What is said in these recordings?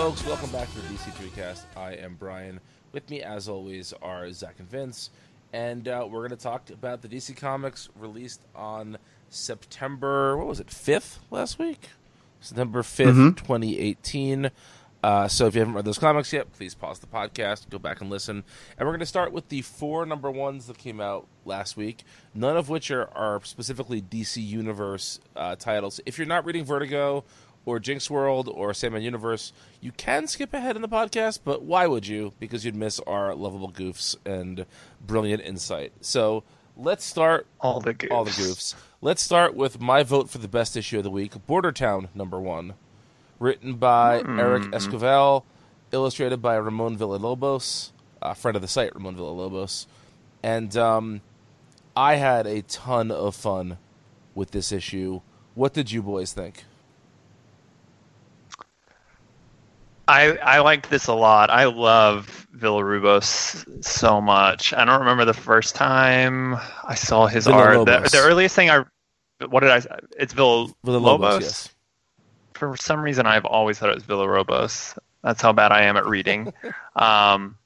folks, welcome back to the DC3cast. I am Brian. With me, as always, are Zach and Vince, and uh, we're going to talk about the DC Comics released on September. What was it? Fifth last week, September 5th 2018. Uh, so if you haven't read those comics yet, please pause the podcast, go back and listen. And we're going to start with the four number ones that came out last week, none of which are, are specifically DC Universe uh, titles. If you're not reading Vertigo or Jinx World or Sandman Universe, you can skip ahead in the podcast, but why would you? Because you'd miss our lovable goofs and brilliant insight. So let's start All the goofs. all the goofs. Let's start with my vote for the best issue of the week, Border Town number one, written by Eric Esquivel, illustrated by Ramon Villalobos, a friend of the site, Ramon Villalobos, and um, I had a ton of fun with this issue. What did you boys think? I I liked this a lot. I love Villarubos so much. I don't remember the first time I saw his art. The, the earliest thing I what did I it's Villalobos. Villalobos, yes. For some reason, I've always thought it was Villarobos. That's how bad I am at reading. um,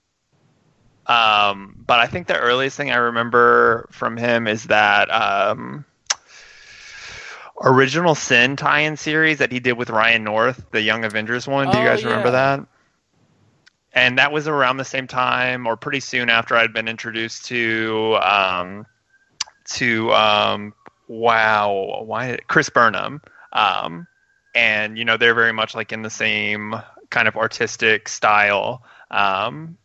um, but I think the earliest thing I remember from him is that um, original Sin tie-in series that he did with Ryan North, the Young Avengers one. Do you Oh, guys remember yeah. that? And that was around the same time, or pretty soon after I'd been introduced to um, to um, wow, why Chris Burnham. Um, and you know they're very much like in the same kind of artistic style. Um,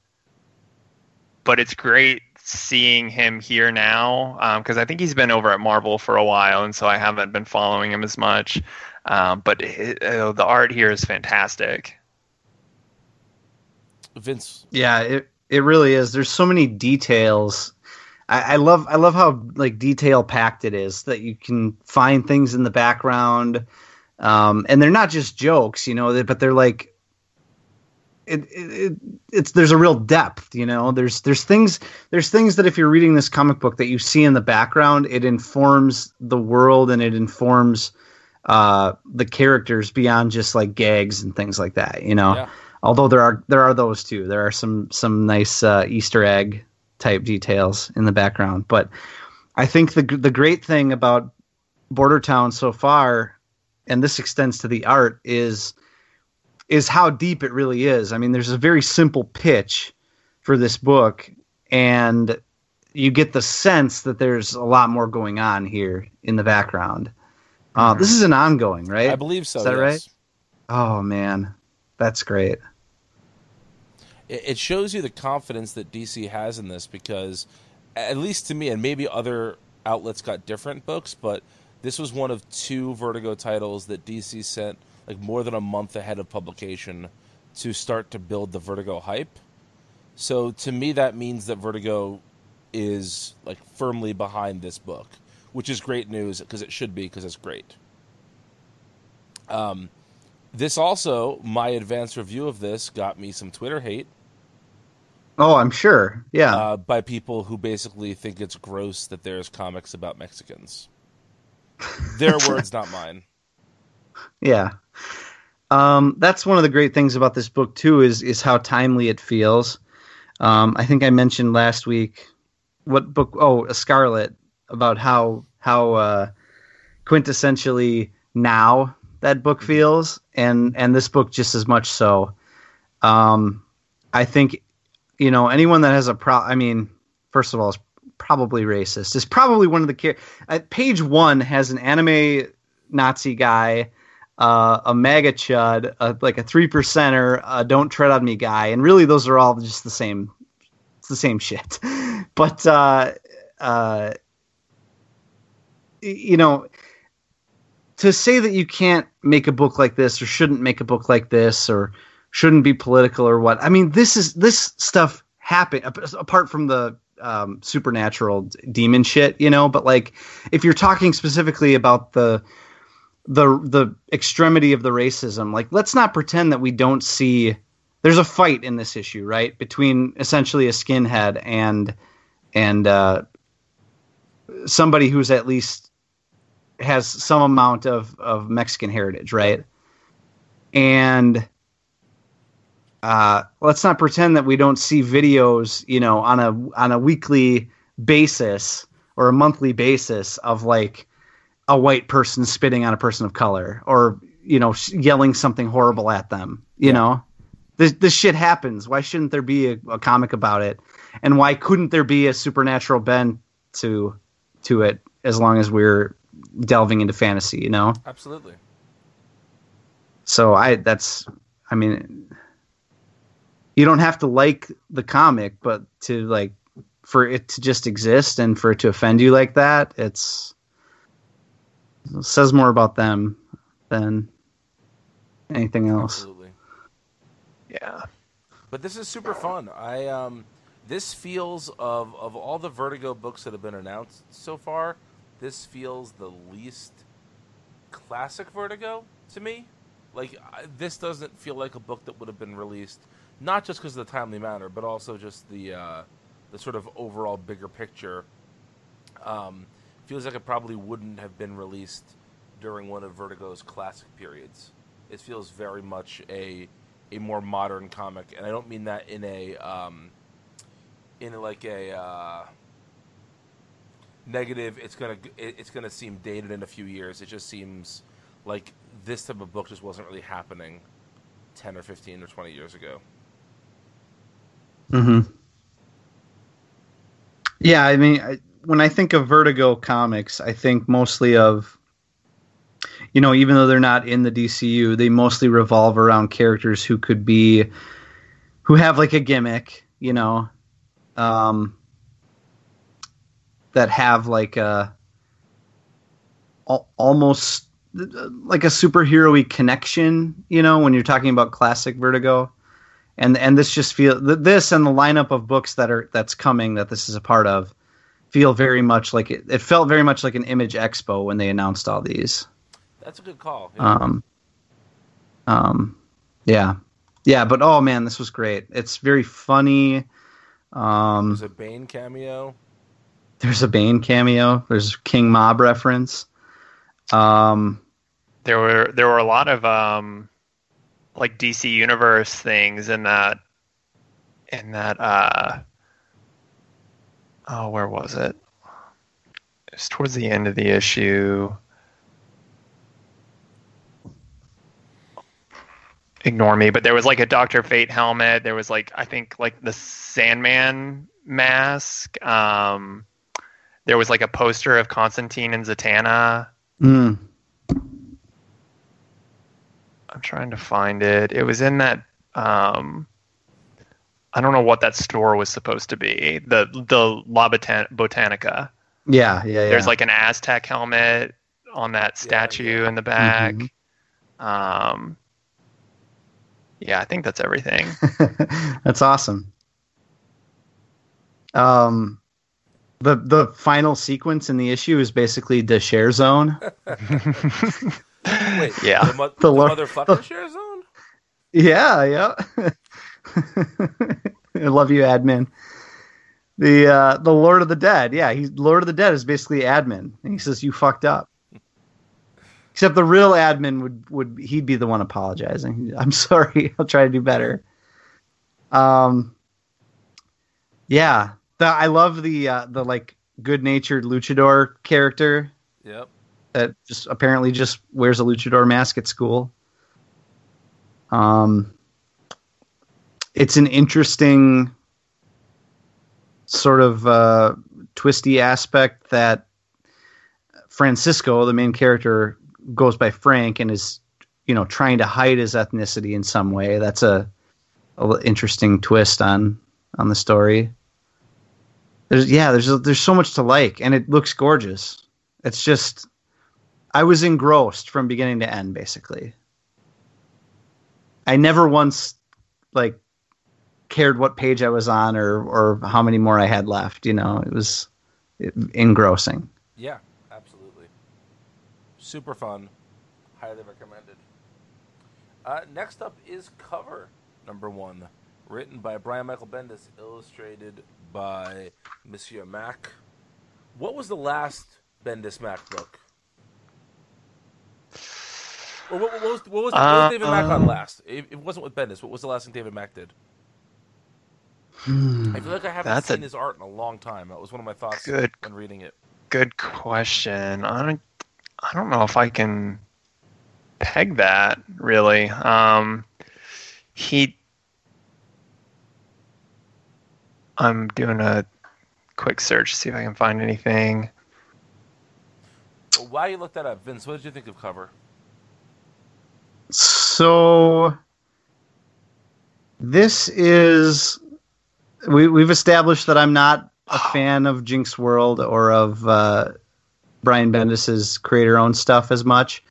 but it's great seeing him here now because I think he's been over at Marvel for a while, and so I haven't been following him as much. Um, but it, uh, the art here is fantastic. Vince, Yeah, it it really is. There's so many details. I, I love I love how like detail packed it is that you can find things in the background, um, and they're not just jokes, you know, but they're like. It, it, it it's there's a real depth you know? There's there's things there's things that if you're reading this comic book that you see in the background it informs the world and it informs uh the characters beyond just like gags and things like that you know? Yeah. although there are there are those too. There are some some nice uh, easter egg type details in the background. But i think the the great thing about border town so far and this extends to the art is is how deep it really is. I mean there's a very simple pitch for this book and you get the sense that there's a lot more going on here in the background. Uh, this is an ongoing right? I believe so. is that yes. right oh man. That's great. It, it shows you the confidence that DC has in this because, at least to me, and maybe other outlets got different books, but this was one of two Vertigo titles that DC sent like more than a month ahead of publication to start to build the Vertigo hype. So to me, that means that Vertigo is like firmly behind this book, which is great news because it should be because it's great. Um, this also, my advanced review of this got me some Twitter hate Oh, I'm sure. Yeah. uh, by people who basically think it's gross that there's comics about Mexicans. Their words, not mine. yeah. Um, that's one of the great things about this book too is is how timely it feels. Um, I think I mentioned last week what book? Oh, a Scarlet about how how uh, quintessentially now that book feels, and and this book just as much so. Um, I think you know anyone that has a pro. I mean, first of all, is probably racist. Is probably one of the uh, page one has an anime Nazi guy, uh, a MAGA chud, like a three percenter, don't tread on me guy, and really those are all just the same. It's the same shit. But uh, uh, you know, to say that you can't make a book like this or shouldn't make a book like this or shouldn't be political or what. I mean, this is this stuff happened apart from the um, supernatural demon shit, you know. But like, if you're talking specifically about the the the extremity of the racism, like, let's not pretend that we don't see there's a fight in this issue, right, between essentially a skinhead and and uh, somebody who's at least has some amount of of Mexican heritage, right? And uh, let's not pretend that we don't see videos, you know, on a on a weekly basis or a monthly basis of like a white person spitting on a person of color or you know yelling something horrible at them. You know, this this shit happens. Why shouldn't there be a, a comic about it? And why couldn't there be a supernatural bent to to it as long as we're delving into fantasy? You know. Absolutely. So I that's I mean you don't have to like the comic, but to like for it to just exist and for it to offend you like that, it's it says more about them than anything else. Absolutely. Yeah. But this is super fun. I um, this feels of of all the Vertigo books that have been announced so far, this feels the least classic Vertigo to me. Like I, this doesn't feel like a book that would have been released, not just because of the timely manner, but also just the uh, the sort of overall bigger picture. Um, feels like it probably wouldn't have been released during one of Vertigo's classic periods. It feels very much a a more modern comic, and I don't mean that in a um, in like a uh, negative. It's gonna it's gonna seem dated in a few years. It just seems like this type of book just wasn't really happening ten or fifteen or twenty years ago. hmm Yeah, I mean, I, when I think of Vertigo comics, I think mostly of, you know, even though they're not in the DCU, they mostly revolve around characters who could be, who have like a gimmick, you know, um, that have like a, al- almost like a superhero-y connection, you know, when you're talking about classic Vertigo. And and this just feel this and the lineup of books that are that's coming that this is a part of feel very much like it, it felt very much like an image expo when they announced all these That's a good call. yeah. um um yeah yeah but oh man this was great it's very funny um There's a Bane cameo. there's a bane cameo there's king mob reference um There were there were a lot of um like DC Universe things in that in that uh oh where was it? It's towards the end of the issue. Ignore me, but there was like a Doctor Fate helmet. There was like I think like the Sandman mask. Um, there was like a poster of Constantine and Zatanna. mm, I'm trying to find it. It was in that um I don't know what that store was supposed to be. The the La Botan- Botanica. yeah yeah yeah There's like an Aztec helmet on that statue in the back. Mhm. Um Yeah, I think that's everything. That's awesome. Um, the the final sequence in the issue is basically the share zone. Wait, Yeah. the, mo- The the, Lord- motherfucker share zone. yeah, yeah. I love you, admin. The uh, the Lord of the Dead. Yeah, he's Lord of the Dead is basically admin, and he says you fucked up. Except the real admin would would he'd be the one apologizing. I'm sorry. I'll try to do better. Um. Yeah, the, I love the uh, the like good natured luchador character Yep. that just apparently just wears a luchador mask at school. Um, it's an interesting sort of uh, twisty aspect that Francisco, the main character, goes by Frank and is, you know, trying to hide his ethnicity in some way. That's a, a interesting twist on on the story. There's yeah, there's there's so much to like, and it looks gorgeous. It's just I was engrossed from beginning to end, basically. I never once like cared what page I was on or or how many more I had left. You know, it was engrossing. Yeah, absolutely. Super fun. Highly recommended. Uh, next up is cover number one, written by Brian Michael Bendis, illustrated by Monsieur Mack. What was the last Bendis Mack book? Or what, what was, what was, what was David Mack on Um, last? It, it wasn't with Bendis. What was the last thing David Mack did? Hmm. I feel like I haven't That's seen a- his art in a long time. That was one of my thoughts Good. when reading it. Good question. I don't. I don't know if I can peg that really. Um, he. I'm doing a quick search to see if I can find anything. Well, while you look that up, Vince, what did you think of cover? So this is we we've established that I'm not a fan of Jinx World or of uh, Brian Bendis's creator owned stuff as much.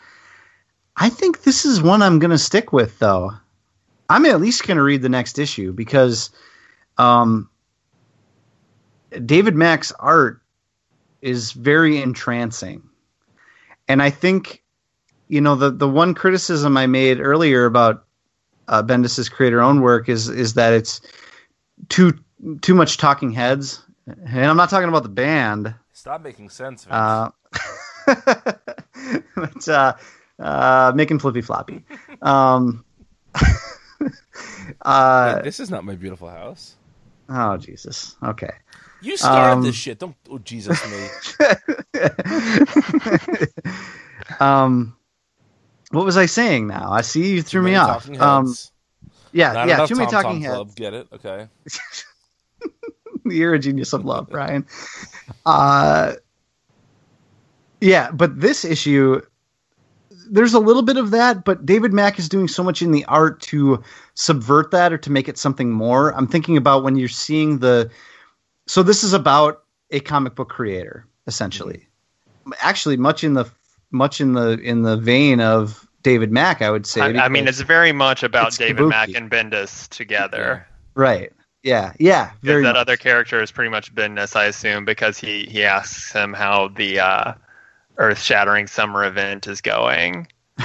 I think this is one I'm going to stick with though. I'm at least going to read the next issue because um, David Mack's art is very entrancing. And I think you know the the one criticism I made earlier about uh, Bendis's creator own work is is that it's too too much talking heads, and I'm not talking about the band, Stop making sense, Vince. uh, but uh, uh, making flippy floppy. Um, uh, Wait, this is not my beautiful house. oh Jesus, okay. You started um, this shit. Don't oh Jesus me. um, what was I saying now? I see you threw Too me off. Um. Yeah, Not yeah, too many Tom talking Tom heads. Club. Get it? Okay. You're a genius of love, Brian. Uh, yeah, but this issue, there's a little bit of that, but David Mack is doing so much in the art to subvert that or to make it something more. I'm thinking about when you're seeing the. So this is about a comic book creator, essentially. Actually, much in the much in the in the vein of David Mack, I would say. I, I mean, it's very much about it's David Mack and Bendis together. right. Yeah, yeah, very that much. other character is pretty much Bendis, I assume, because he he asks him how the uh, earth-shattering summer event is going.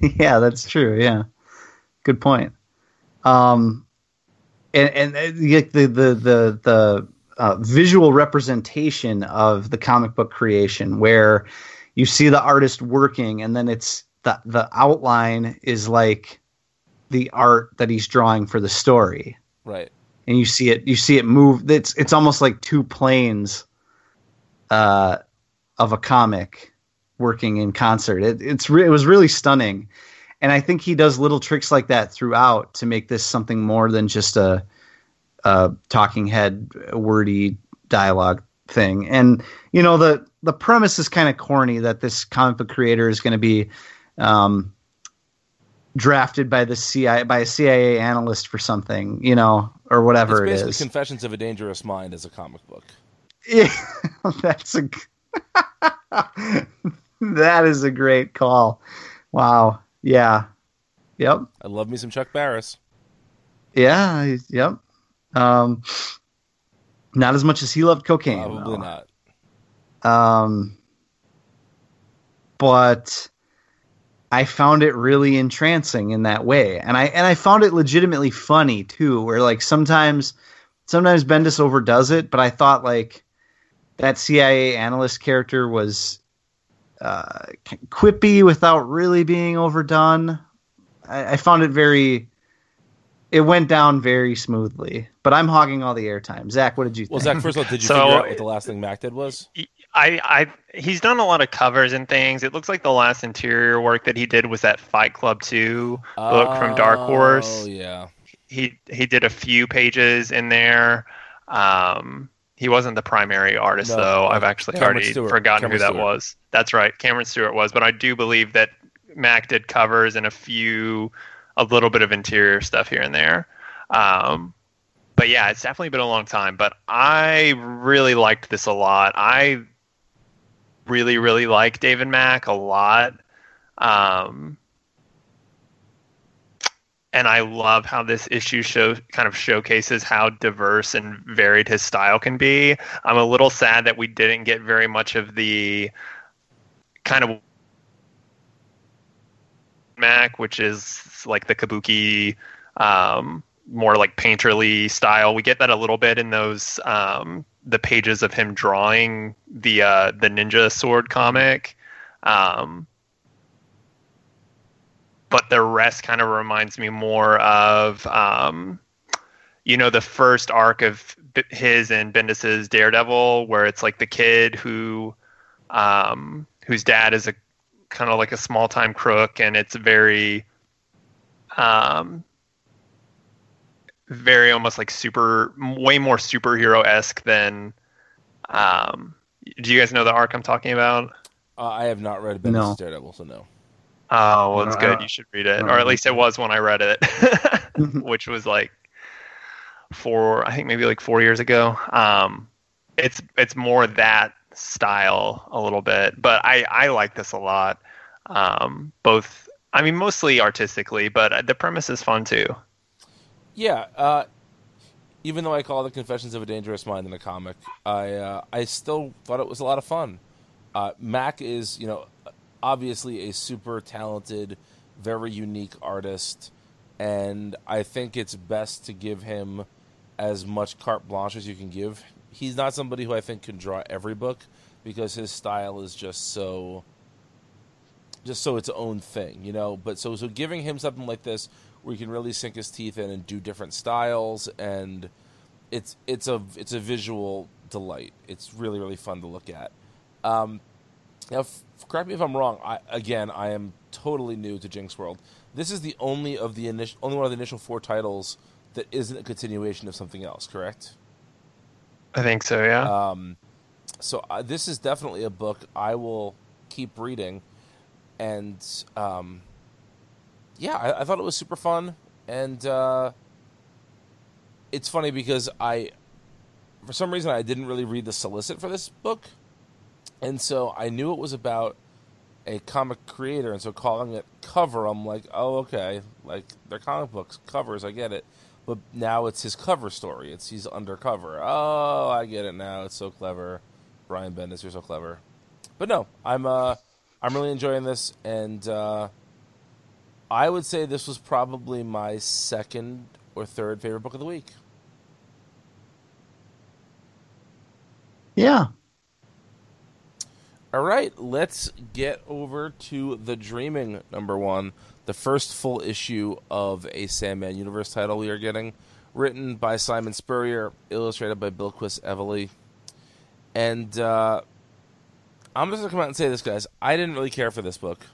yeah, that's true. Yeah, good point. Um, and and uh, the the the the, the uh, visual representation of the comic book creation, where you see the artist working, and then it's the the outline is like the art that he's drawing for the story, Right. and you see it you see it move. It's it's almost like two planes, uh, of a comic working in concert. It, it's re- it was really stunning, and I think he does little tricks like that throughout to make this something more than just a, a talking head, wordy dialogue thing. And you know the the premise is kind of corny that this comic book creator is going to be. Um, drafted by the CIA by a CIA analyst for something, you know, or whatever it's it basically is. Confessions of a Dangerous Mind as a comic book. Yeah, that's a that is a great call. Wow. Yeah. Yep. I love me some Chuck Barris. Yeah. Yep. Um, not as much as he loved cocaine. Probably though. not. Um, but I found it really entrancing in that way, and I and I found it legitimately funny too. Where like sometimes, sometimes Bendis overdoes it, but I thought like that CIA analyst character was uh, quippy without really being overdone. I, I found it very. It went down very smoothly, but I'm hogging all the airtime. Zach, what did you think? Well, Zach, first of all, did you So- figure out what the last thing Mack did was? I, I he's done a lot of covers and things. It looks like the last interior work that he did was that Fight Club 2 book from Dark Horse. Oh, yeah. He he did a few pages in there. Um, he wasn't the primary artist No, though. I've actually Cameron already Stewart. forgotten Cameron who that Stewart. was. That's right, Cameron Stewart was. But I do believe that Mack did covers and a few, a little bit of interior stuff here and there. Um, but yeah, it's definitely been a long time. But I really liked this a lot. I really, really like David Mack a lot. Um, and I love how this issue show kind of showcases how diverse and varied his style can be. I'm a little sad that we didn't get very much of the kind of Mack, which is like the kabuki um, more like painterly style. We get that a little bit in those um, the pages of him drawing the uh, the ninja sword comic. Um, but the rest kind of reminds me more of um, you know the first arc of his and Bendis's Daredevil, where it's like the kid who um, whose dad is a kind of like a small time crook, and it's very um, very almost like super way more superhero esque than um, do you guys know the arc I'm talking about? Uh, I have not read Bendis No. Daredevil, so no. Oh, well, it's Uh, good. You should read it, uh, or at least it was when I read it, which was like four, I think maybe like four years ago. Um, it's it's more that style a little bit, but I I like this a lot. Um, both, I mean, mostly artistically, but the premise is fun too. Yeah, uh, even though I call the Confessions of a Dangerous Mind in a comic, I uh, I still thought it was a lot of fun. Uh, Mack is, you know, obviously a super talented, very unique artist, and I think it's best to give him as much carte blanche as you can give. He's not somebody who I think can draw every book because his style is just so just so its own thing, you know. But so so giving him something like this where he can really sink his teeth in and do different styles and it's it's a it's a visual delight. It's really really fun to look at. Um, now, f- correct me if I'm wrong. I, again, I am totally new to Jinx World. This is the only of the initial only one of the initial four titles that isn't a continuation of something else. Correct? I think so. Yeah. Um, so uh, this is definitely a book I will keep reading, and um, yeah, I, I thought it was super fun, and uh, it's funny because I, for some reason, I didn't really read the solicit for this book, and so I knew it was about a comic creator, and so calling it cover, I'm like, oh okay, like they're comic books covers, I get it. But now it's his cover story. It's he's undercover. Oh, I get it now. It's so clever. Brian Bendis, you're so clever. But no, I'm uh I'm really enjoying this and uh I would say this was probably my second or third favorite book of the week. Yeah. All right, let's get over to The Dreaming number 1, the first full issue of a Sandman Universe title we are getting, written by Simon Spurrier, illustrated by Bilquis Evely. And uh, I'm just going to come out and say this, guys. I didn't really care for this book.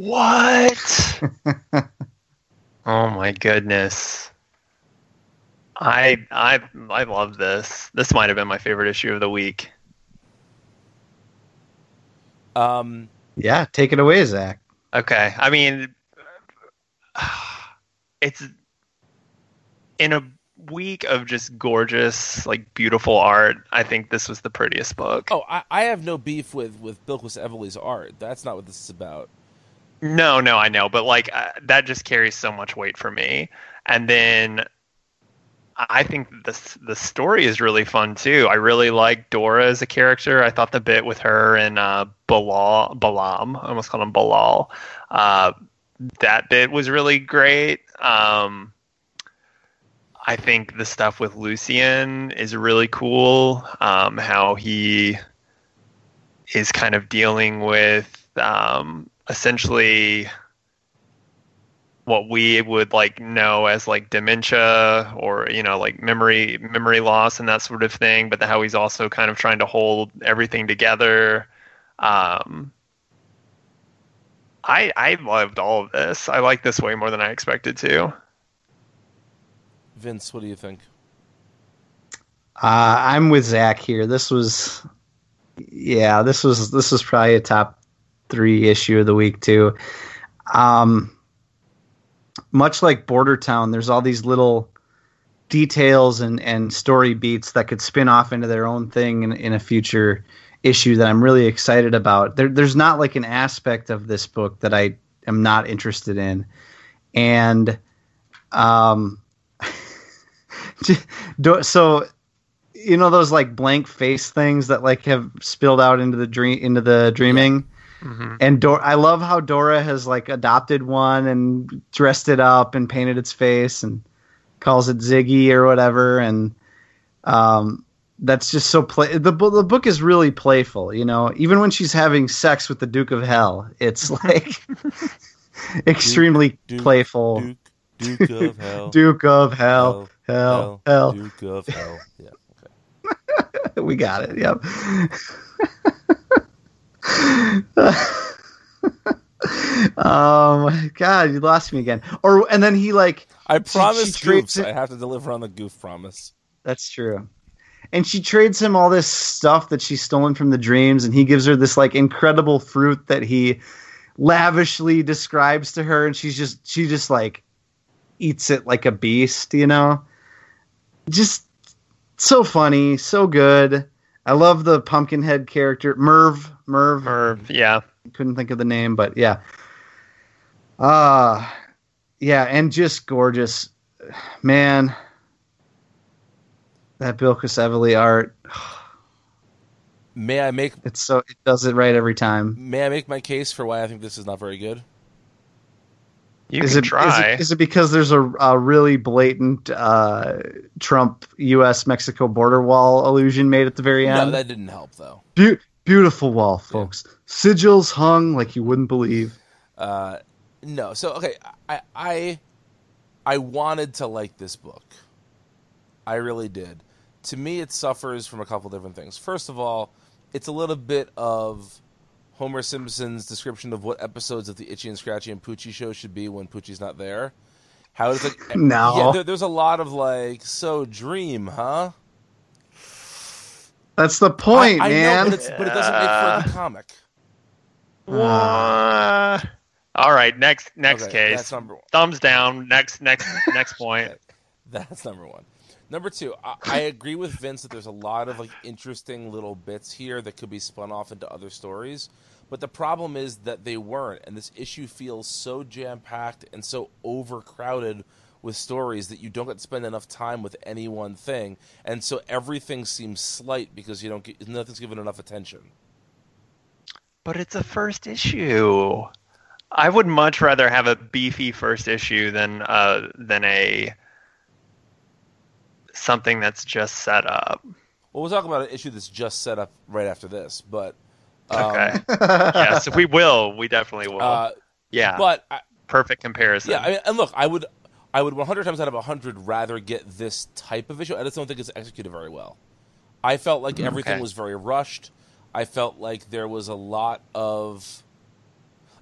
What? oh my goodness. I I I love this. This might have been my favorite issue of the week. Um, Yeah. Take it away, Zach. Okay. I mean it's in a week of just gorgeous, like beautiful art. I think this was the prettiest book. oh, I, I have no beef with, with Bilquis Evely's art. That's not what this is about. No, no, I know, but like uh, that just carries so much weight for me. And then I think the the story is really fun too. I really like Dora as a character. I thought the bit with her and uh, Balal, Balam, I almost called him Balal. Uh, that bit was really great. Um, I think the stuff with Lucian is really cool. Um, how he is kind of dealing with um, essentially what we would like know as like dementia or you know like memory memory loss and that sort of thing but how he's also kind of trying to hold everything together um i i loved all of this i like this way more than i expected to Vince, what do you think? Uh, I'm with Zach here. This was, yeah, this was this was probably a top three issue of the week too. Um, much like Border Town, there's all these little details and and story beats that could spin off into their own thing in, in a future issue that I'm really excited about. There, there's not like an aspect of this book that I am not interested in, and um. so you know those like blank face things that like have spilled out into the dream into the dreaming Mhm. And Dor- I love how Dora has like adopted one and dressed it up and painted its face and calls it Ziggy or whatever. And um, that's just so play. The, the book is really playful, you know. Even when she's having sex with the Duke of Hell, it's like extremely Duke, playful. Duke, Duke of Hell. Duke of Hell, hell, hell. Duke of Hell. Yeah. we got it. Yep. um, God, you lost me again. Or and then he like I promise goofs. I have to deliver on the goof promise. That's true. And she trades him all this stuff that she's stolen from the dreams, and he gives her this like incredible fruit that he lavishly describes to her, and she's just she just like eats it like a beast, you know. Just so funny, so good. I love the Pumpkinhead character, Merv. Merv. Merv, yeah. Couldn't think of the name, but yeah. Ah, yeah, and just gorgeous, man. That Bill Evely art, May I make it's so it does it right every time. May I make my case for why I think this is not very good? You is can it, try. Is it, is it because there's a, a really blatant uh, Trump U.S. Mexico border wall illusion made at the very end? No, end? that didn't help though. Beau- beautiful wall, folks. Sigils hung like you wouldn't believe. Uh, no, so okay, I I I wanted to like this book. I really did. To me, it suffers from a couple different things. First of all, it's a little bit of Homer Simpson's description of what episodes of the Itchy and Scratchy and Poochie show should be when Poochie's not there. How it's like No. yeah, there, there's a lot of like so dream, huh? That's the point, I, I man. know, but, it's, but it doesn't make for a comic. Uh, all right, next next Okay, case. That's number one. Thumbs down. Next next next point. That's number one. Number two, I, I agree with Vince that there's a lot of like interesting little bits here that could be spun off into other stories. But the problem is that they weren't, and this issue feels so jam packed and so overcrowded with stories that you don't get to spend enough time with any one thing, and so everything seems slight because you don't get nothing's given enough attention. But it's a first issue. I would much rather have a beefy first issue than uh than a something that's just set up. Well, we'll talk about an issue that's just set up right after this, but um, Okay. yes, we will. We definitely will. uh, yeah. but I, perfect comparison. Yeah, I mean, and look, I would, I would 100 times out of 100 rather get this type of issue. I just don't think it's executed very well. I felt like mm, everything Okay. was very rushed. I felt like there was a lot of,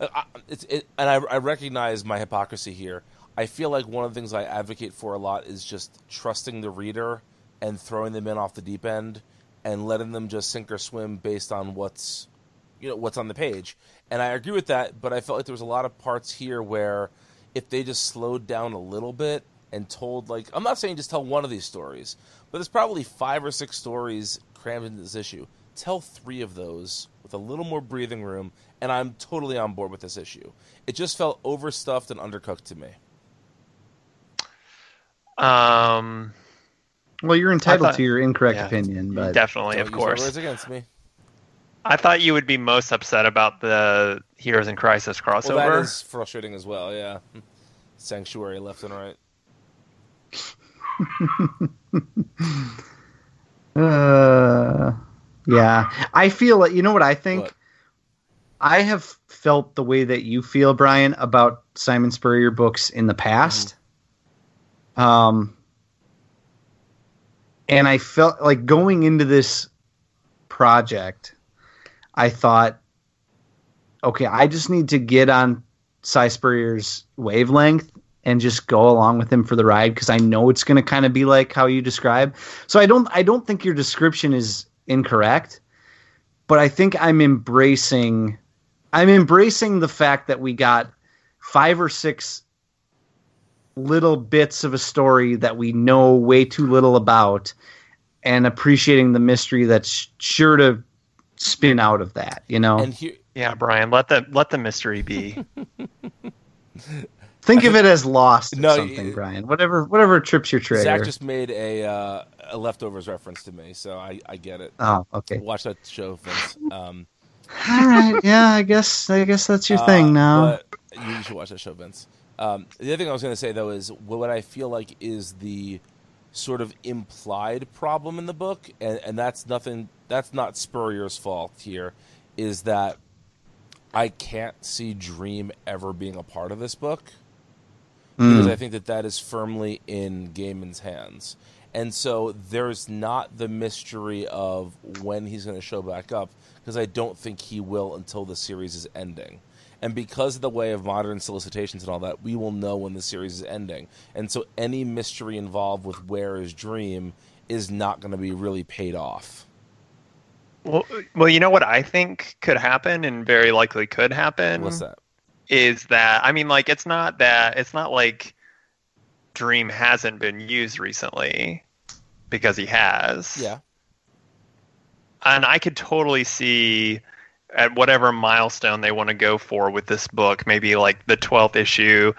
I- I- it's, it, and I, I recognize my hypocrisy here. I feel like one of the things I advocate for a lot is just trusting the reader and throwing them in off the deep end and letting them just sink or swim based on what's you know what's on the page. And I agree with that, but I felt like there was a lot of parts here where if they just slowed down a little bit and told like I'm not saying just tell one of these stories, but there's probably five or six stories crammed into this issue. Tell three of those with a little more breathing room, and I'm totally on board with this issue. It just felt overstuffed and undercooked to me. Um, well, you're entitled thought- to your incorrect yeah. opinion, but definitely, Don't of use my course. words against me. I thought you would be most upset about the Heroes in Crisis crossover. Well, that is frustrating as well. Yeah, sanctuary left and right. Uh, yeah, I feel like you know what I think. What? I have felt the way that you feel, Brian, about Simon Spurrier books in the past. Um, and I felt like going into this project, I thought, okay, I just need to get on Si Spurrier's wavelength and just go along with him for the ride because I know it's going to kind of be like how you describe. So I don't, I don't think your description is incorrect, but I think I'm embracing, I'm embracing the fact that we got five or six little bits of a story that we know way too little about and appreciating the mystery that's sure to spin out of that you know And here, yeah, Brian, let the let the mystery be. think of it as lost No, something you- brian whatever whatever trips your trigger Zach just made a uh, a leftovers reference to me, so I, I get it. oh okay Watch that show, Vince. Um, All right, yeah, I guess I guess that's your Uh, thing now. But you should watch that show, Vince. Um, the other thing I was going to say though is what I feel like is the sort of implied problem in the book, and, and that's nothing. That's not Spurrier's fault here. Is that I can't see Dream ever being a part of this book because Mm. I think that that is firmly in Gaiman's hands. And so there's not the mystery of when he's going to show back up because I don't think he will until the series is ending. And because of the way of modern solicitations and all that, we will know when the series is ending. And so any mystery involved with where is Dream is not going to be really paid off. Well, well, you know what I think could happen, and very likely could happen. What's that? is that I mean, like, it's not that it's not like Dream hasn't been used recently because he has. Yeah. and I could totally see at whatever milestone they want to go for with this book, maybe like the twelfth issue.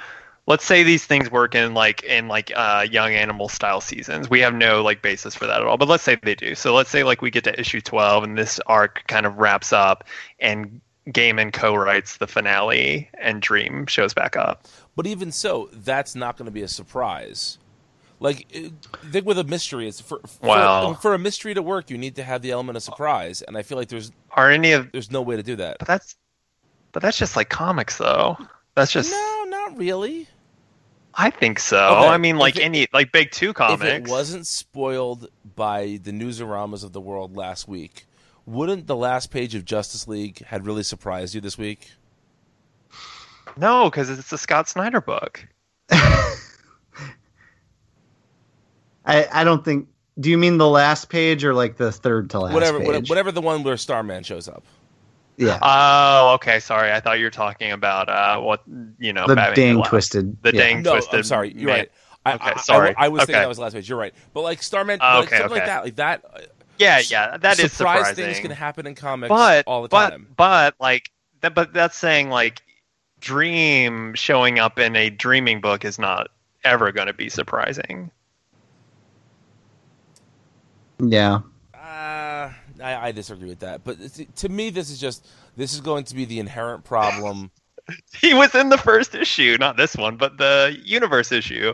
Let's say these things work in like in like uh, young animal style seasons. We have no like basis for that at all, but let's say they do. So let's say like we get to issue twelve and this arc kind of wraps up, and Gaiman co-writes the finale, and Dream shows back up. But even so, that's not going to be a surprise. Like, uh, think with a mystery, it's for for, Wow. for a mystery to work, you need to have the element of surprise, and I feel like there's Are any of there's no way to do that. but that's but that's just like comics though. That's just No, not really. I think so. Okay, I mean, like if it- any like big two comics. If it wasn't spoiled by the newsaramas of the world last week, wouldn't the last page of Justice League had really surprised you this week? No, because it's a Scott Snyder book. I I don't think. Do you mean the last page or like the third to last whatever, page? whatever, whatever the one where Starman shows up. Yeah, Oh, okay. Sorry, I thought you were talking about uh, what you know. the Batman dang Last- twisted. The yeah. dang No, twisted. I'm sorry. You're man. right. I, Okay, I- I- sorry. I, was thinking that was the last page. You're right. But like Starman, Oh, like, okay, something like that, like that. uh, Yeah, yeah. That is surprise surprising. things can happen in comics but all the but time. but like that. But that's saying like Dream showing up in a dreaming book is not ever going to be surprising. Yeah. Uh, I, I disagree with that. But to me, this is just this is going to be the inherent problem. He was in the first issue, not this one, but the universe issue.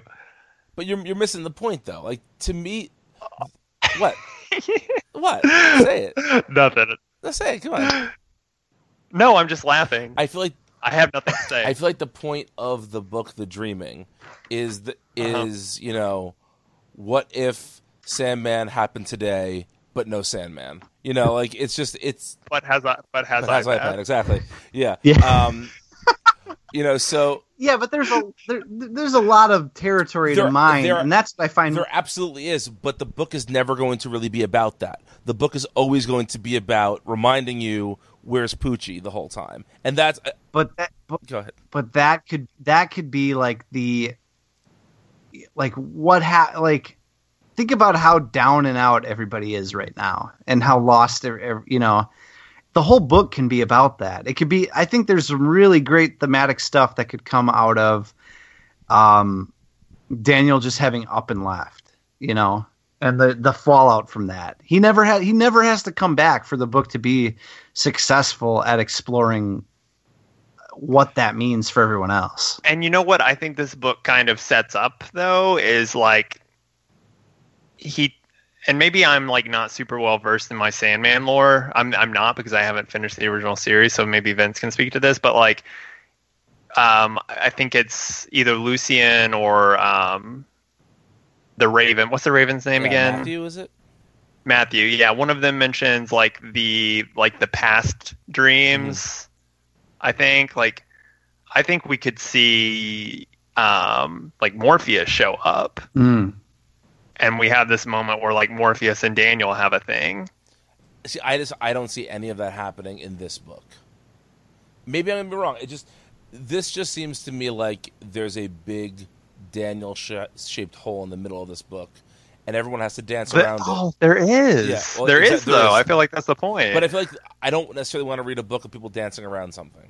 But you're you're missing the point though. Like to me, what? what? Say it. Nothing. Let's say it. Come on. No, I'm just laughing. I, I feel like I have nothing to say. I feel like the point of the book, The Dreaming, is the, Uh-huh. is you know, what if Sandman happened today, but no Sandman? You know, like it's just it's What has I? What has But has iPad? iPad, exactly. Yeah. Yeah. Um, you know, so Yeah, but there's a there, there's a lot of territory There- to mine, there- and that's what I find. there absolutely is, but the book is never going to really be about that. The book is always going to be about reminding you where's Poochie the whole time, and that's uh, but that, but, go ahead. but that could that could be like the like what ha like think about how down and out everybody is right now and how lost you know the whole book can be about that. It could be i think there's some really great thematic stuff that could come out of um daniel just having up and left you know and the the fallout from that. He never had he never has to come back for the book to be successful at exploring what that means for everyone else. And you know what? I think this book kind of sets up though is like he and maybe I'm like not super well versed in my Sandman lore. I'm I'm not because I haven't finished the original series, so maybe Vince can speak to this, but like um I think it's either Lucian or um the Raven. What's the Raven's name Yeah, again? Matthew, is it? Matthew. Yeah, one of them mentions like the like the past dreams. I think like I think we could see um like Morpheus show up Mm. And we have this moment where like Morpheus and Daniel have a thing. See, I just I don't see any of that happening in this book. Maybe I'm gonna be wrong. It just this just seems to me like there's a big Daniel sh- shaped hole in the middle of this book, and everyone has to dance But- around it. oh, there is. Yeah, well, there there though. is. I feel like that's the point. But I feel like I don't necessarily want to read a book of people dancing around something.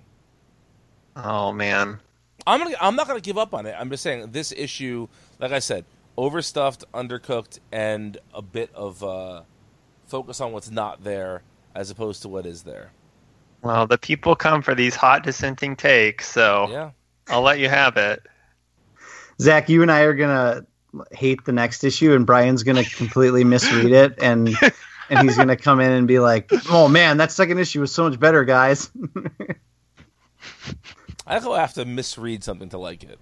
oh man. I'm gonna, I'm not going to give up on it. I'm just saying this issue, like I said, overstuffed, undercooked, and a bit of uh, focus on what's not there as opposed to what is there. Well, the people come for these hot dissenting takes, so Yeah. I'll let you have it. Zach, you and I are gonna hate the next issue, and Brian's gonna completely misread it, and and he's gonna come in and be like, "Oh man, that second issue was so much better, guys." I think I'll have to misread something to like it.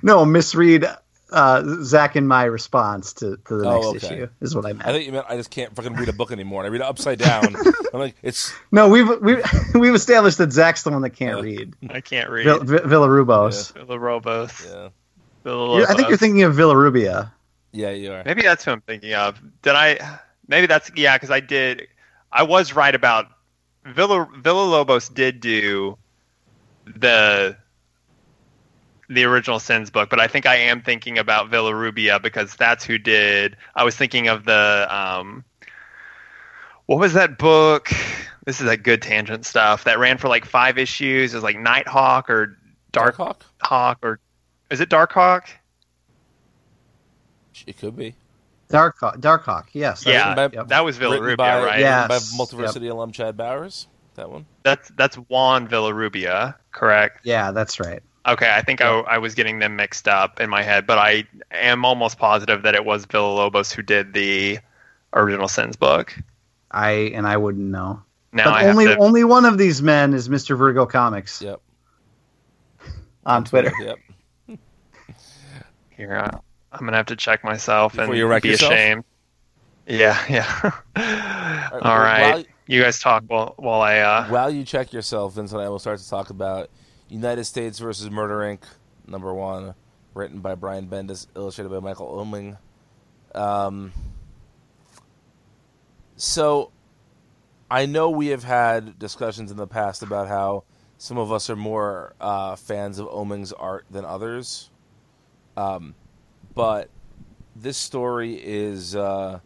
no, misread uh, Zach and my response to, to the Oh, next okay. issue is what I meant. I think you meant I just can't fucking read a book anymore. And I read it upside down. I'm like, it's no, we've we've we've established that Zach's the one that can't Uh, read. I can't read. Vill- Vi- Villarubos. Yeah, Villalobos. You're- I think you're thinking of Villarubia. yeah, you are. Maybe that's who I'm thinking of. Did I? Maybe that's yeah, because I did. I was right about Villa Villalobos did do the the original Sins book, but I think I am thinking about Villarubia because that's who did. I was thinking of the um, what was that book? This is that good tangent stuff that ran for like five issues. It was like Nighthawk or Dark Darkhawk? Hawk or is it Dark Hawk? It could be. Dark Dark Hawk. Yes. that's Yeah, by- Yep. That was Written Villarubia, by, right? Yeah. By Yes. Multiversity alum Chad Bowers. That one. That's that's Juan Villarubia, correct? yeah, that's right. Okay, I think I, I was getting them mixed up in my head, but I am almost positive that it was Villalobos who did the original Sins book. I and I wouldn't know. Now but I only to, only one of these men is Mr. Virgo Comics Yep. on Twitter. Yep. here. uh, I'm gonna have to check myself Before and you wreck be yourself? ashamed. Yeah, yeah. right, All well, right, while- you guys talk while while I. Uh, While you check yourself, Vince and I will start to talk about United States versus Murder Inc. Number one, written by Brian Bendis, illustrated by Michael Oeming. Um, so, I know we have had discussions in the past about how some of us are more uh, fans of Oeming's art than others. Um, but this story is. Uh,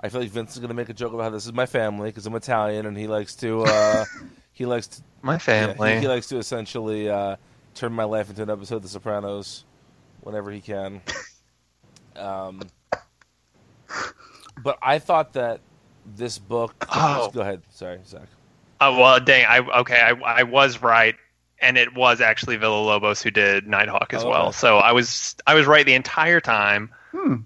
I feel like Vince is going to make a joke about how this is my family because I'm Italian and he likes to. Uh, he likes to. my yeah, family. he, he likes to essentially uh, turn my life into an episode of The Sopranos whenever he can. Um, but I thought that this book. Oh. Go ahead. Sorry, Zach. Oh well, dang. I okay. I I was right, and it was actually Villalobos who did Nighthawk as Oh, well. okay. So I was I was right the entire time. Hmm.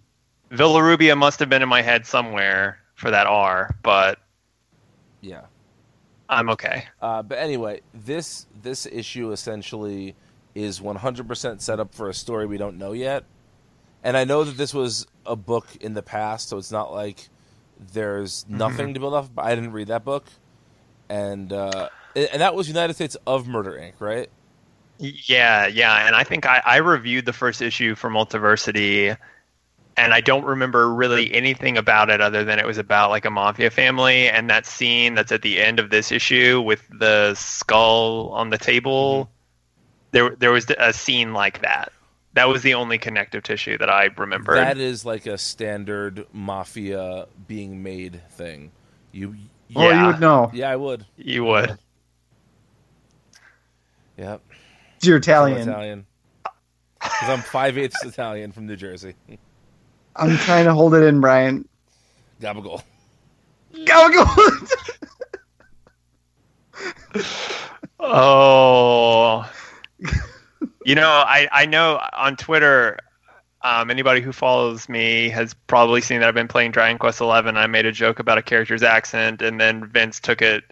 Villarubia must have been in my head somewhere for that R, but Yeah. I'm okay. Uh, but anyway, this this issue essentially is 100% set up for a story we don't know yet. And I know that this was a book in the past, so it's not like there's nothing to build off. But I didn't read that book, and uh, and that was United States of Murder Inc. Right? Yeah, yeah, and I think I, I reviewed the first issue for Multiversity, and I don't remember really anything about it other than it was about like a mafia family and that scene that's at the end of this issue with the skull on the table. Mm-hmm. There, there was a scene like that. That was the only connective tissue that I remember. That is like a standard mafia being made thing. You, Oh, you would know. yeah, I would. you would. Yep. You're I'm Italian. Italian. Because I'm five eighths Italian from New Jersey. I'm trying to hold it in, Brian. Gabagool. Go go. Oh, you know, I I know on Twitter, um, anybody who follows me has probably seen that I've been playing Dragon Quest Eleven. I made a joke about a character's accent, and then Vince took it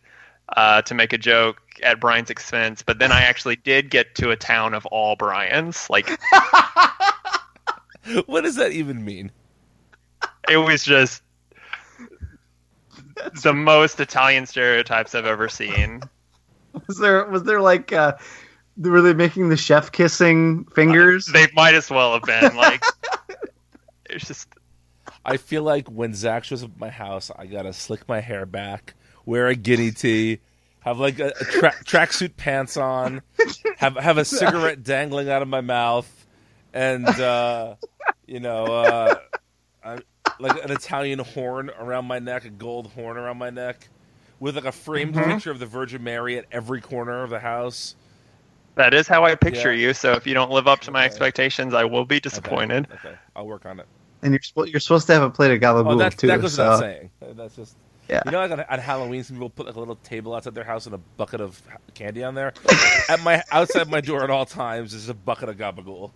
uh, to make a joke at Brian's expense. But then I actually did get to a town of all Brian's. Like what does that even mean? it was just the most Italian stereotypes I've ever seen. Was there was there like uh were they making the chef kissing fingers? They might as well have been like. It's just I feel like when Zach shows up at my house, I gotta slick my hair back, wear a guinea tee, have like a, a tra- tracksuit pants on, have have a cigarette dangling out of my mouth, and uh, you know, uh, I, like an Italian horn around my neck, a gold horn around my neck, with like a framed picture of the Virgin Mary at every corner of the house. That is how I picture Yeah. you. So if you don't live up to my Okay. expectations, I will be disappointed. Okay, okay. I'll work on it. and you're supposed you're supposed to have a plate of gabagool Oh, that too. that goes so- without saying. That's just Yeah. You know, like on, on Halloween, some people put like a little table outside their house and a bucket of candy on there. At my outside my door at all times is a bucket of gabagool.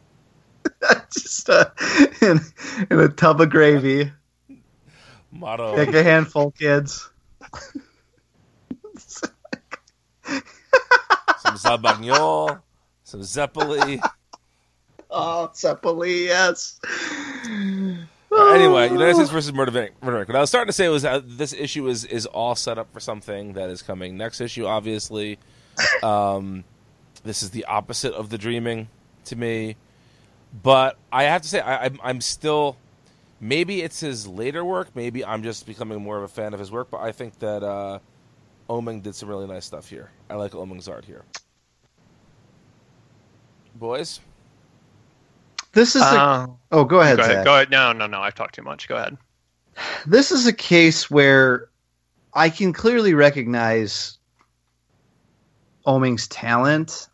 Just uh, in, in a tub of gravy. Motto. Take a handful, kids. some Zabagnol, some Zeppeli. Oh, Zeppeli, yes. Anyway, United States versus Murder Inc. Murder. What I was starting to say was that this issue is is all set up for something that is coming next issue. Obviously, um, this is the opposite of the dreaming to me. But I have to say, I, I'm, I'm still. Maybe it's his later work. Maybe I'm just becoming more of a fan of his work. But I think that uh, Oeming did some really nice stuff here. I like Oeming's art here. Boys, This is a, Uh, oh, go ahead, go ahead. Zach. Go ahead. No, no, no. I've talked too much. Go ahead. This is a case where I can clearly recognize Oeming's talent,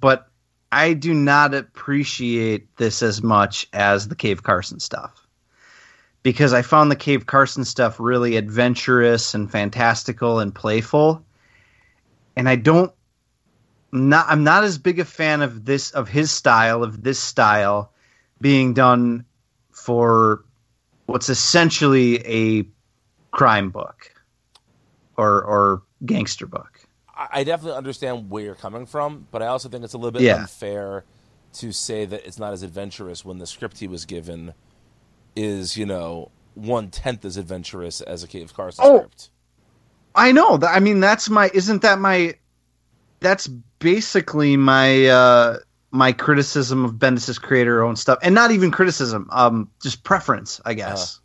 but I do not appreciate this as much as the Cave Carson stuff. Because I found the Cave Carson stuff really adventurous and fantastical and playful. And I don't not I'm not as big a fan of this of his style, of this style being done for what's essentially a crime book or or gangster book. I definitely understand where you're coming from, but I also think it's a little bit Yeah. unfair to say that it's not as adventurous when the script he was given is, you know, one tenth as adventurous as a Cave Carson Oh. script. I know. I mean, that's my. Isn't that my? That's basically my uh my criticism of Bendis's creator own stuff, and not even criticism. Um, just preference, I guess.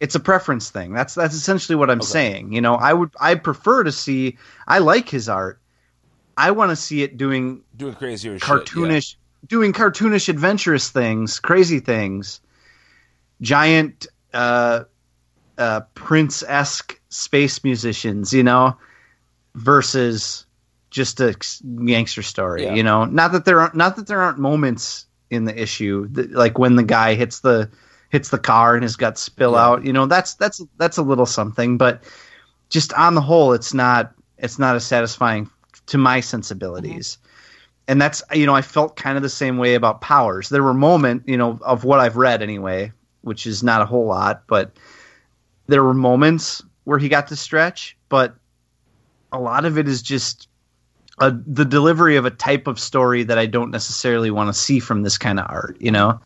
It's a preference thing. That's that's essentially what I'm Okay. saying. You know, I would I prefer to see. I like his art. I want to see it doing Doing crazier shit. cartoonish doing cartoonish adventurous things crazy things giant uh uh prince-esque space musicians you know versus just a gangster story Yeah. you know not that there aren't not that there aren't moments in the issue that, like when the guy hits the hits the car and his guts spill Yeah. out you know that's that's that's a little something but just on the whole it's not it's not as satisfying to my sensibilities mm-hmm. and that's you know I felt kind of the same way about Powers. There were moments, you know of what I've read anyway, which is not a whole lot, but there were moments where he got to stretch, but a lot of it is just a, the delivery of a type of story that I don't necessarily want to see from this kind of art. You know,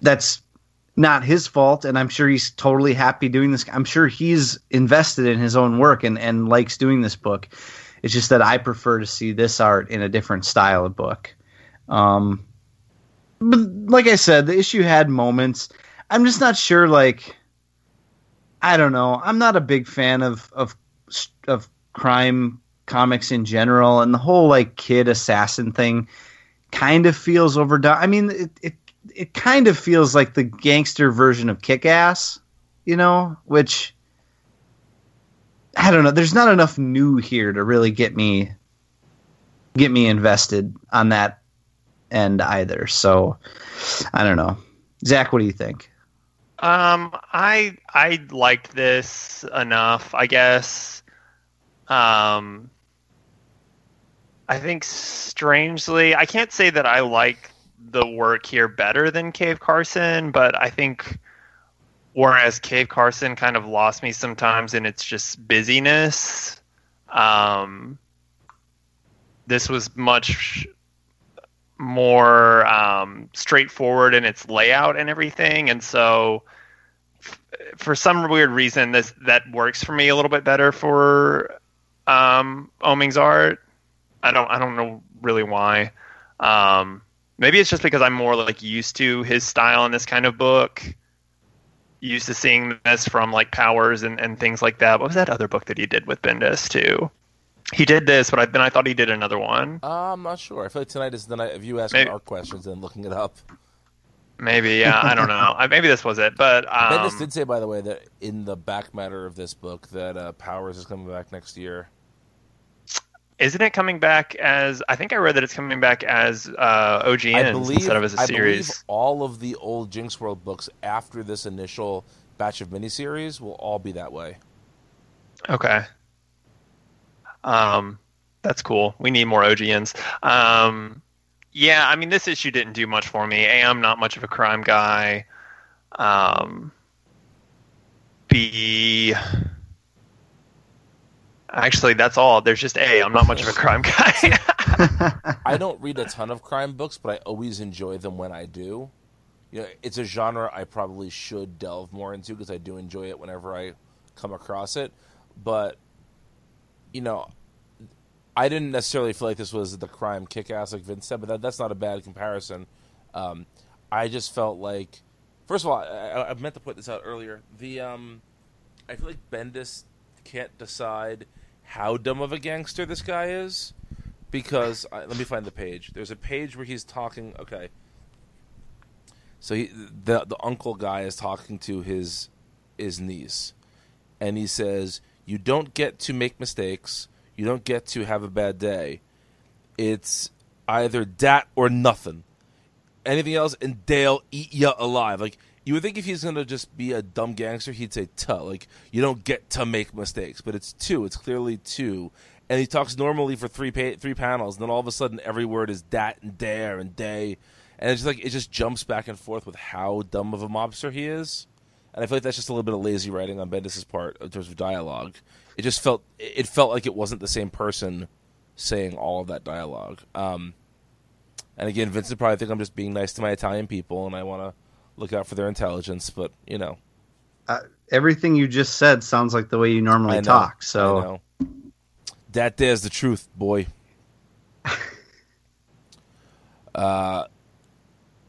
that's not his fault, and I'm sure he's totally happy doing this. I'm sure he's invested in his own work and and likes doing this book. It's just that I prefer to see this art in a different style of book. Um, but like I said, the issue had moments. I'm just not sure. Like, I don't know. I'm not a big fan of of of crime comics in general, and the whole like kid assassin thing kind of feels overdone. I mean, it it it kind of feels like the gangster version of Kick Ass, you know, which I don't know. There's not enough new here to really get me get me invested on that end either. So I don't know. Zach, what do you think? Um, I I liked this enough, I guess. Um, I think strangely, I can't say that I like the work here better than Cave Carson, but I think whereas Cave Carson kind of lost me sometimes and its just busyness, um, this was much more um, straightforward in its layout and everything, and so f- for some weird reason, this that works for me a little bit better for um, Oeming's art. I don't I don't know really why. Um, maybe it's just because I'm more like used to his style in this kind of book. Used to seeing this from like Powers and, and things like that. What was that other book that he did with Bendis too? He did this, but I, then I thought he did another one. Uh, I'm not sure. I feel like tonight is the night of you asking Maybe- our questions and looking it up. Maybe, yeah, I don't know. I- Maybe this was it, but um, Bendis did say, by the way, that in the back matter of this book, that uh, Powers is coming back next year. Isn't it coming back as? I think I read that it's coming back as uh, I believe, instead of as a I believe all of the old Jinxworld books after this initial batch of miniseries will all be that way. Okay. Um, that's cool. We need more OGNs. Um, yeah, I mean, this issue didn't do much for me. A, I'm not much of a crime guy. Um, B, actually, that's all. There's just A. I'm not much of a crime guy. I don't read a ton of crime books, but I always enjoy them when I do. You know, it's a genre I probably should delve more into because I do enjoy it whenever I come across it. But you know, I didn't necessarily feel like this was the crime kick ass like Vince said, but that, that's not a bad comparison. Um, I just felt like, first of all, I, I meant to put this out earlier. The um, I feel like Bendis can't decide how dumb of a gangster this guy is because I, let me find the page. There's a page where he's talking. Okay, so he, the the uncle guy is talking to his his niece, and he says, "You don't get to make mistakes. You don't get to have a bad day. It's either that or nothing. Anything else, and they'll eat you alive." Like you would think if he's gonna just be a dumb gangster, he'd say "tuh." Like you don't get to make mistakes, but it's two. It's clearly two. And he talks normally for three pa- three panels, and then all of a sudden, every word is that and dare and day, and it's just like it just jumps back and forth with how dumb of a mobster he is. And I feel like that's just a little bit of lazy writing on Bendis's part in terms of dialogue. It just felt it felt like it wasn't the same person saying all of that dialogue. Um, and again, Vincent probably think I'm just being nice to my Italian people, and I want to look out for their intelligence. But you know, Uh, everything you just said sounds like the way you normally know, talk. So that there's the truth, boy. uh,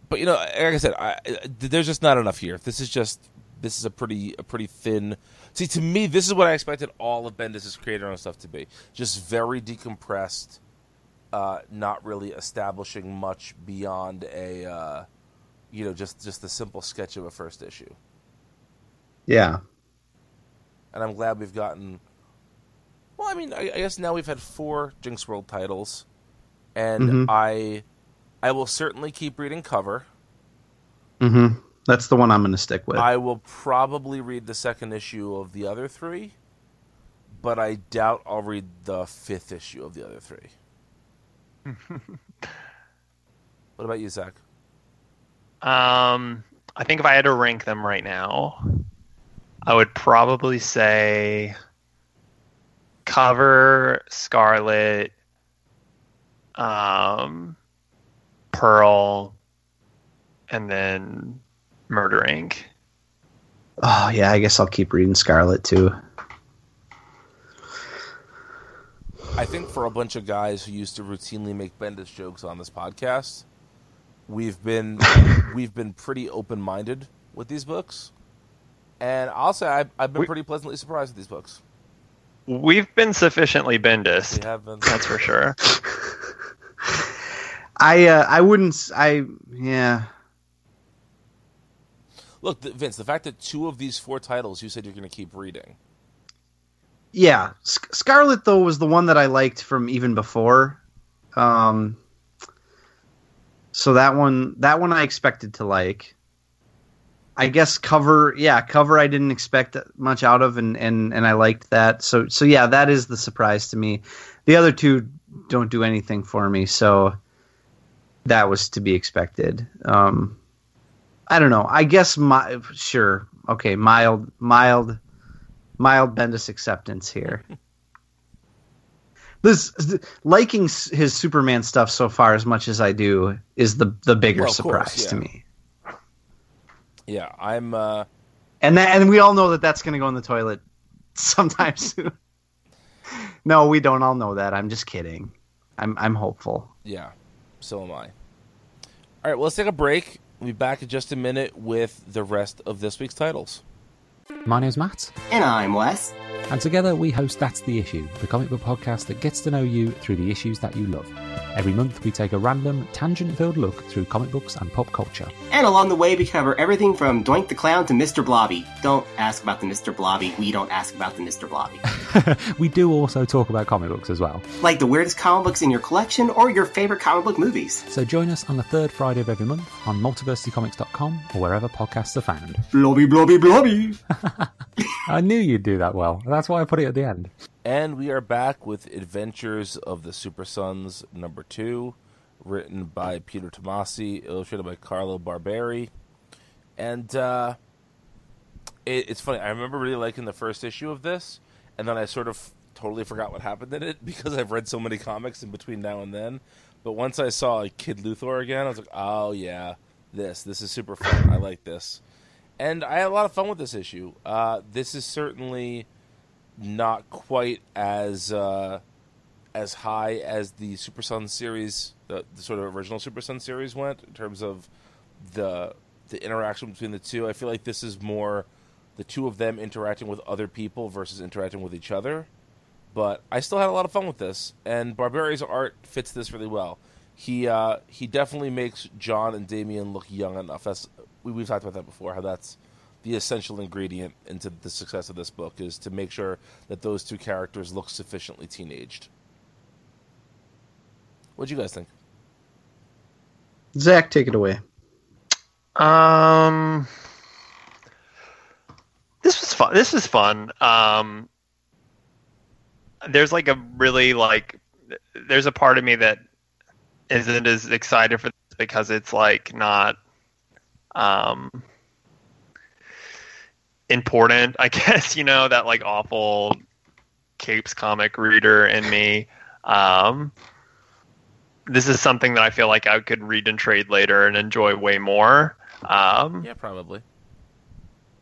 but you know, like I said, I, there's just not enough here. This is just this is a pretty a pretty thin. See, to me, this is what I expected all of Bendis' creator own stuff to be. Just very decompressed, uh, not really establishing much beyond a, uh, you know, just just the simple sketch of a first issue. yeah, and I'm glad we've gotten. Well, I mean, I, I guess now we've had four Jinxworld titles, and Mhm. I, I will certainly keep reading cover. hmm that's the one I'm going to stick with. I will probably read the second issue of the other three, but I doubt I'll read the fifth issue of the other three. what about you, Zach? Um, I think if I had to rank them right now, I would probably say cover Scarlet, um, Pearl, and then Murder Inc. oh yeah, I guess I'll keep reading Scarlet too. I think for a bunch of guys who used to routinely make Bendis jokes on this podcast, we've been we've been pretty open minded with these books, and I'll say I've, I've been We- pretty pleasantly surprised with these books. We've been sufficiently They Bendis, have been. that's for sure. I uh, I wouldn't. I yeah. Look, the, Vince, the fact that two of these four titles you said you're going to keep reading. Yeah, Sc- Scarlet though was the one that I liked from even before. Um, so that one, that one I expected to like. I guess cover, yeah, cover I didn't expect much out of, and and and I liked that. So so yeah, that is the surprise to me. The other two don't do anything for me, so that was to be expected. Um, I don't know. I guess my sure, okay, mild, mild mild Bendis acceptance here. this liking his Superman stuff so far as much as I do is the the bigger Well, of course, surprise to me. Yeah, I'm. Uh, And that and we all know that that's going to go in the toilet sometime soon. no, we don't all know that. I'm just kidding. I'm I'm hopeful. yeah, so am I. All right, well, let's take a break. We'll be back in just a minute with the rest of this week's titles. My name's Matt, And I'm Wes. and together we host That's the Issue, the comic book podcast that gets to know you through the issues that you love. Every month, we take a random, tangent filled look through comic books and pop culture. And along the way, we cover everything from Doink the Clown to Mr. Blobby. Don't ask about the Mr. Blobby. We don't ask about the Mr. Blobby. we do also talk about comic books as well. like the weirdest comic books in your collection or your favorite comic book movies. So join us on the third Friday of every month on multiversitycomics.com or wherever podcasts are found. Blobby, blobby, blobby. I knew you'd do that well. That's why I put it at the end. And we are back with Adventures of the Super Sons number two, written by Peter Tomasi, illustrated by Carlo Barberi. And uh, it, it's funny, I remember really liking the first issue of this, and then I sort of totally forgot what happened in it because I've read so many comics in between now and then. But once I saw like, Kid Luthor again, I was like, oh yeah, this. This is super fun. I like this. And I had a lot of fun with this issue. Uh, this is certainly not quite as uh, as high as the Super Sons series, the, the sort of original Super Sons series went in terms of the the interaction between the two. I feel like this is more the two of them interacting with other people versus interacting with each other. But I still had a lot of fun with this, and Barberi's art fits this really well. He uh, he definitely makes John and Damian look young enough. That's we, we've talked about that before. How that's the essential ingredient into the success of this book is to make sure that those two characters look sufficiently teenaged. What do you guys think? Zach, take it away. Um, this was fun. This is fun. Um, there's like a really like, there's a part of me that isn't as excited for this because it's like not, um, important. I guess you know that like awful capes comic reader in me. Um, this is something that I feel like I could read and trade later and enjoy way more. Um, Yeah, probably.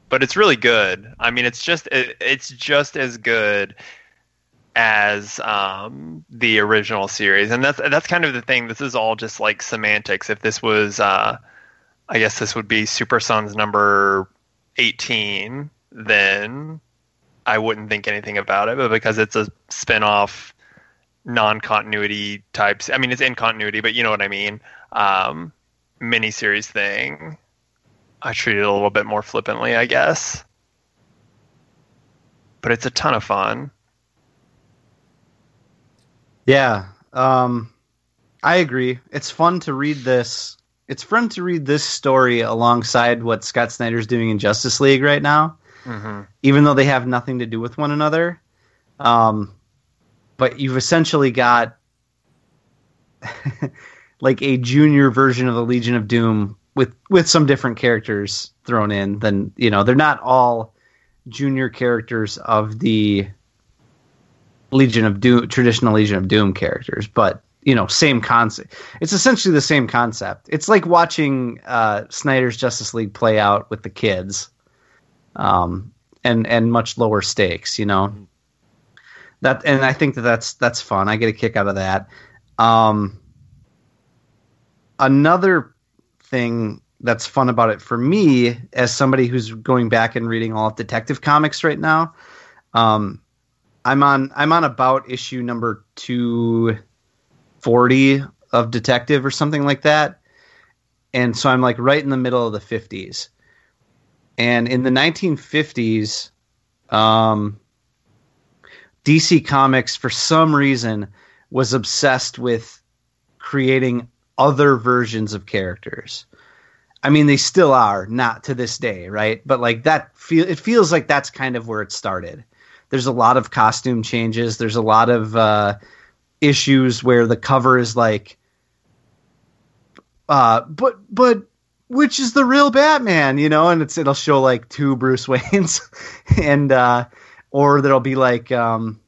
but it's really good. I mean, it's just it, it's just as good as um, the original series, and that's that's kind of the thing. This is all just like semantics. If this was, uh, I guess this would be Super Sons number eighteen, then I wouldn't think anything about it. But because it's a spin-off non-continuity types, I mean, it's in continuity, but you know what I mean. Um, miniseries thing. I treat it a little bit more flippantly, I guess. But it's a ton of fun. Yeah, um, I agree. It's fun to read this. It's fun to read this story alongside what Scott Snyder's doing in Justice League right now, Mm-hmm. even though they have nothing to do with one another. Um, but you've essentially got like a junior version of the Legion of Doom with with some different characters thrown in. Then you know, they're not all junior characters of the Legion of Doom, traditional Legion of Doom characters, but you know, same concept. It's essentially the same concept. It's like watching uh, Snyder's Justice League play out with the kids, um, and and much lower stakes. You know, that and I think that that's that's fun. I get a kick out of that. Um, another thing that's fun about it for me, as somebody who's going back and reading all of Detective Comics right now, um, I'm on I'm on about issue number two forty of Detective or something like that, and so I'm like right in the middle of the fifties, and in the 1950s, um, DC Comics for some reason was obsessed with creating other versions of characters. I mean, they still are, not to this day, right? But like that feel it feels like that's kind of where it started. There's a lot of costume changes. There's a lot of uh, issues where the cover is like, uh, but but which is the real Batman, you know? And it's it'll show like two Bruce Waynes, and uh, or there'll be like um,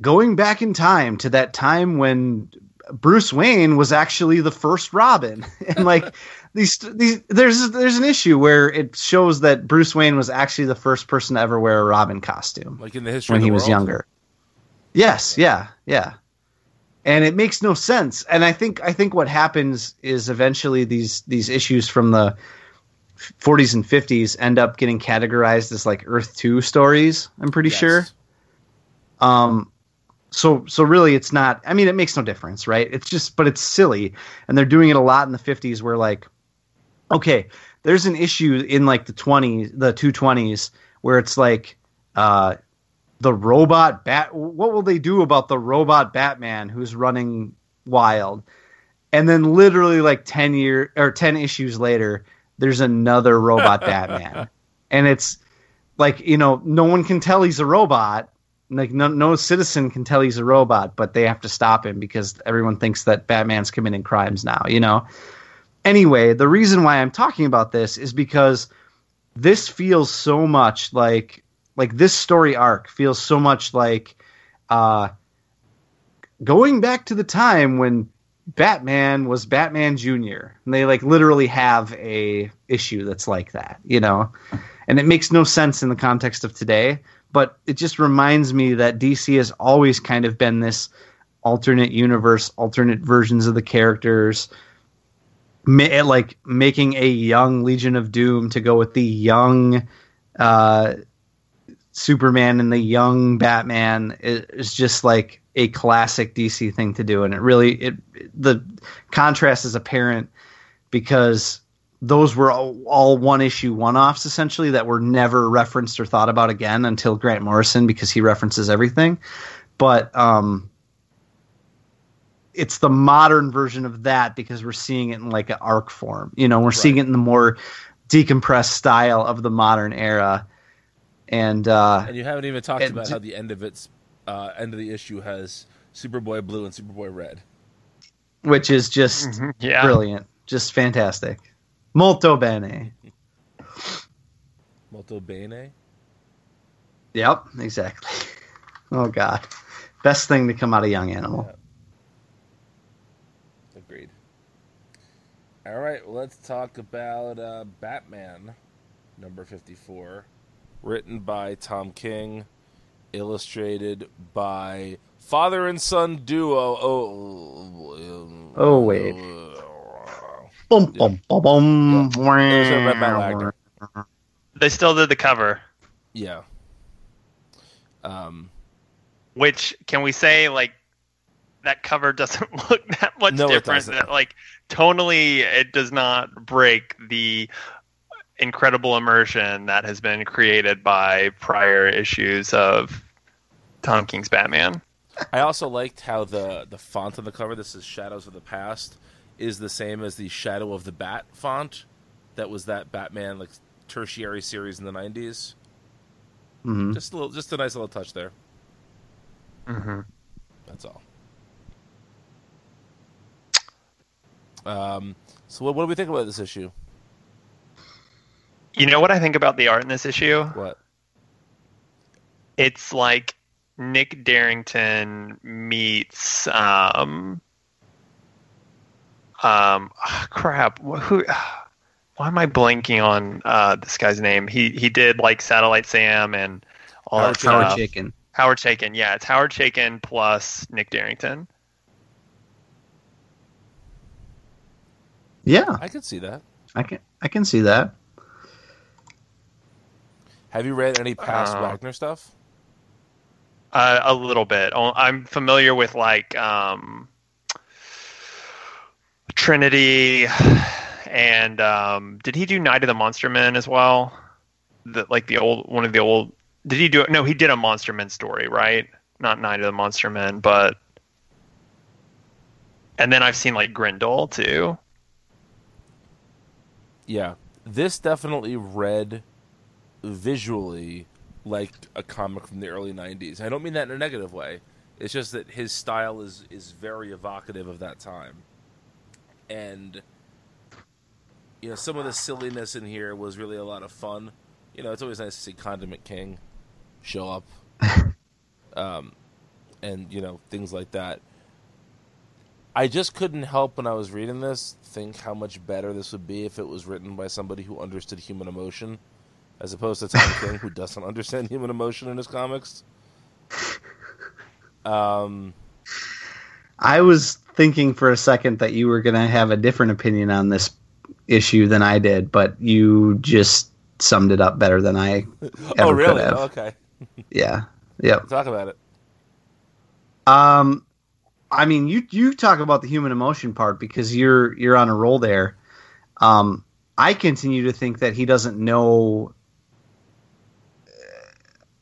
going back in time to that time when Bruce Wayne was actually the first Robin, and like these these there's there's an issue where it shows that Bruce Wayne was actually the first person to ever wear a Robin costume Like in the history when the he was younger. Yes, yeah, yeah. And it makes no sense. And I think I think what happens is eventually these these issues from the 40s and 50s end up getting categorized as like Earth 2 stories, I'm pretty Yes. sure. Um so so really it's not i mean it makes no difference right it's just but it's silly and they're doing it a lot in the 50s where like okay there's an issue in like the 20s the 220s where it's like uh the robot bat what will they do about the robot batman who's running wild? And then literally like 10 year or 10 issues later there's another robot batman. And it's like you know no one can tell he's a robot. Like no, no citizen can tell he's a robot but they have to stop him because everyone thinks that batman's committing crimes now you know? Anyway the reason why i'm talking about this is because this feels so much like like this story arc feels so much like uh going back to the time when batman was batman junior. And they like literally have a issue that's like that you know? And it makes no sense in the context of today but it just reminds me that dc has always kind of been this alternate universe alternate versions of the characters like making a young legion of doom to go with the young uh superman and the young batman is, just like a classic dc thing to do and it really it the contrast is apparent because those were all, all one issue one offs essentially that were never referenced or thought about again until Grant Morrison because he references everything. But um, it's the modern version of that because we're seeing it in like an arc form. You know, we're seeing it in the more decompressed style of the modern era. And uh, And you haven't even talked about d- how the end of its uh, end of the issue has Superboy Blue and Superboy Red. which is just Mhm. Yeah. brilliant, just fantastic. Molto bene. Molto Bene. Yep, exactly. Oh god, best thing to come out of Young Animal. Agreed. All right, well, let's talk about uh, Batman number 54, written by Tom King, illustrated by father and son duo. Oh, um, Oh, wait. Boom, boom, boom, boom. Those are by Matt Wagner. They still did the cover, Yeah. Um, which can we say like that cover doesn't look that much No, it different. doesn't. That like tonally, it does not break the incredible immersion that has been created by prior issues of Tom King's Batman. I also liked how the the font on the cover. This is Shadows of the Past. Is the same as the Shadow of the Bat font. That was that Batman like tertiary series in the '90s. Mhm. Just a little, just a nice little touch there. Mm-hmm. That's all. Um. So what, what do we think about this issue? You know what I think about the art in this issue? What? It's like Nick Derington meets um um crap who why am I blanking on uh this guy's name? He he did like Satellite Sam and all Howard that Chaykin. Howard stuff. Chaykin. Howard Chaykin, yeah, it's Howard Chaykin plus Nick Derington. Yeah, I can see that. I can I can see that. Have you read any past Uh, Wagner stuff? Uh, a little bit. Oh, I'm familiar with like um, Trinity, and um, did he do Night of the Monster Men as well? The, like the old one of the old. Did he do it? No, he did a Monster Men story, right? Not Night of the Monster Men, but. And then I've seen like Grendel too. Yeah, this definitely read visually like a comic from the early '90s. I don't mean that in a negative way. It's just that his style is is very evocative of that time, and you know some of the silliness in here was really a lot of fun. You know, it's always nice to see Condiment King show up, um, and you know things like that. I just couldn't help when I was reading this think how much better this would be if it was written by somebody who understood human emotion, as opposed to Tom King who doesn't understand human emotion in his comics. Um, I was thinking for a second that you were going to have a different opinion on this issue than I did, but you just summed it up better than I ever oh, really? could have. Oh, okay, Yeah. Yep. talk about it. Um, I mean, you you talk about the human emotion part because you're you're on a roll there. Um, I continue to think that he doesn't know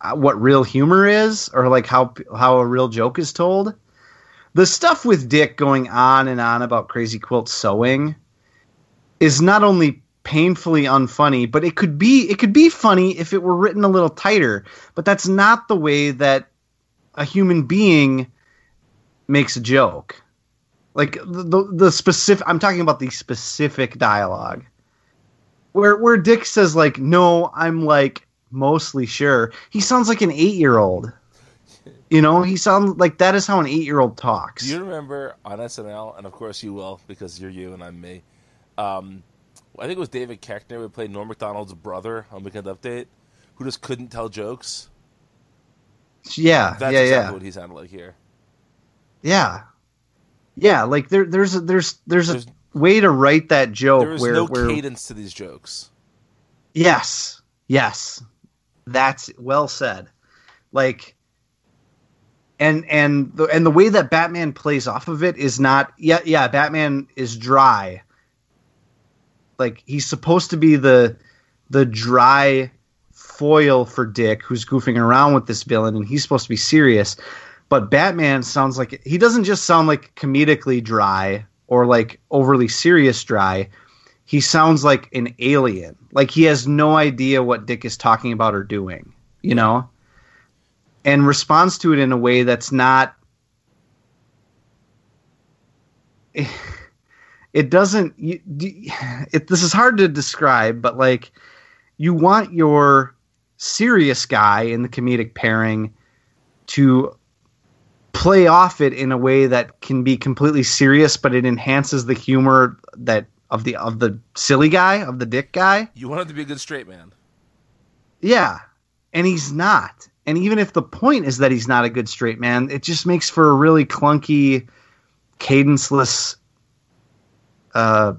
Uh, what real humor is, or like how how a real joke is told. The stuff with Dick going on and on about crazy quilt sewing is not only painfully unfunny, but it could be it could be funny if it were written a little tighter. But that's not the way that a human being makes a joke. Like the the, the specific I'm talking about the specific dialogue. Where where Dick says like, "No, I'm like mostly sure." He sounds like an 8-year-old. You know, he sounds like that is how an 8-year-old talks. Do you remember on SNL, and of course you will because you're you and I'm me. Um, I think it was David Koechner who played Norm Macdonald's brother on Weekend Update, who just couldn't tell jokes. yeah, That's yeah, exactly yeah. what he sounded like here. Yeah. Yeah, like there there's a, there's there's a There's- way to write that joke There is where no where cadence to these jokes. Yes. Yes. That's well said. Like and and the and the way that Batman plays off of it is not yeah yeah Batman is dry. Like he's supposed to be the the dry foil for Dick who's goofing around with this villain and he's supposed to be serious. But Batman sounds like he doesn't just sound like comedically dry or like overly serious dry he sounds like an alien. Like he has no idea what Dick is talking about or doing, you know? And responds to it in a way that's not it doesn't it, this is hard to describe, but like you want your serious guy in the comedic pairing to play off it in a way that can be completely serious but it enhances the humor that of the of the silly guy of the dick guy? You want him to be a good straight man. yeah. And he's not. And even if the point is that he's not a good straight man it just makes for a really clunky cadenceless uh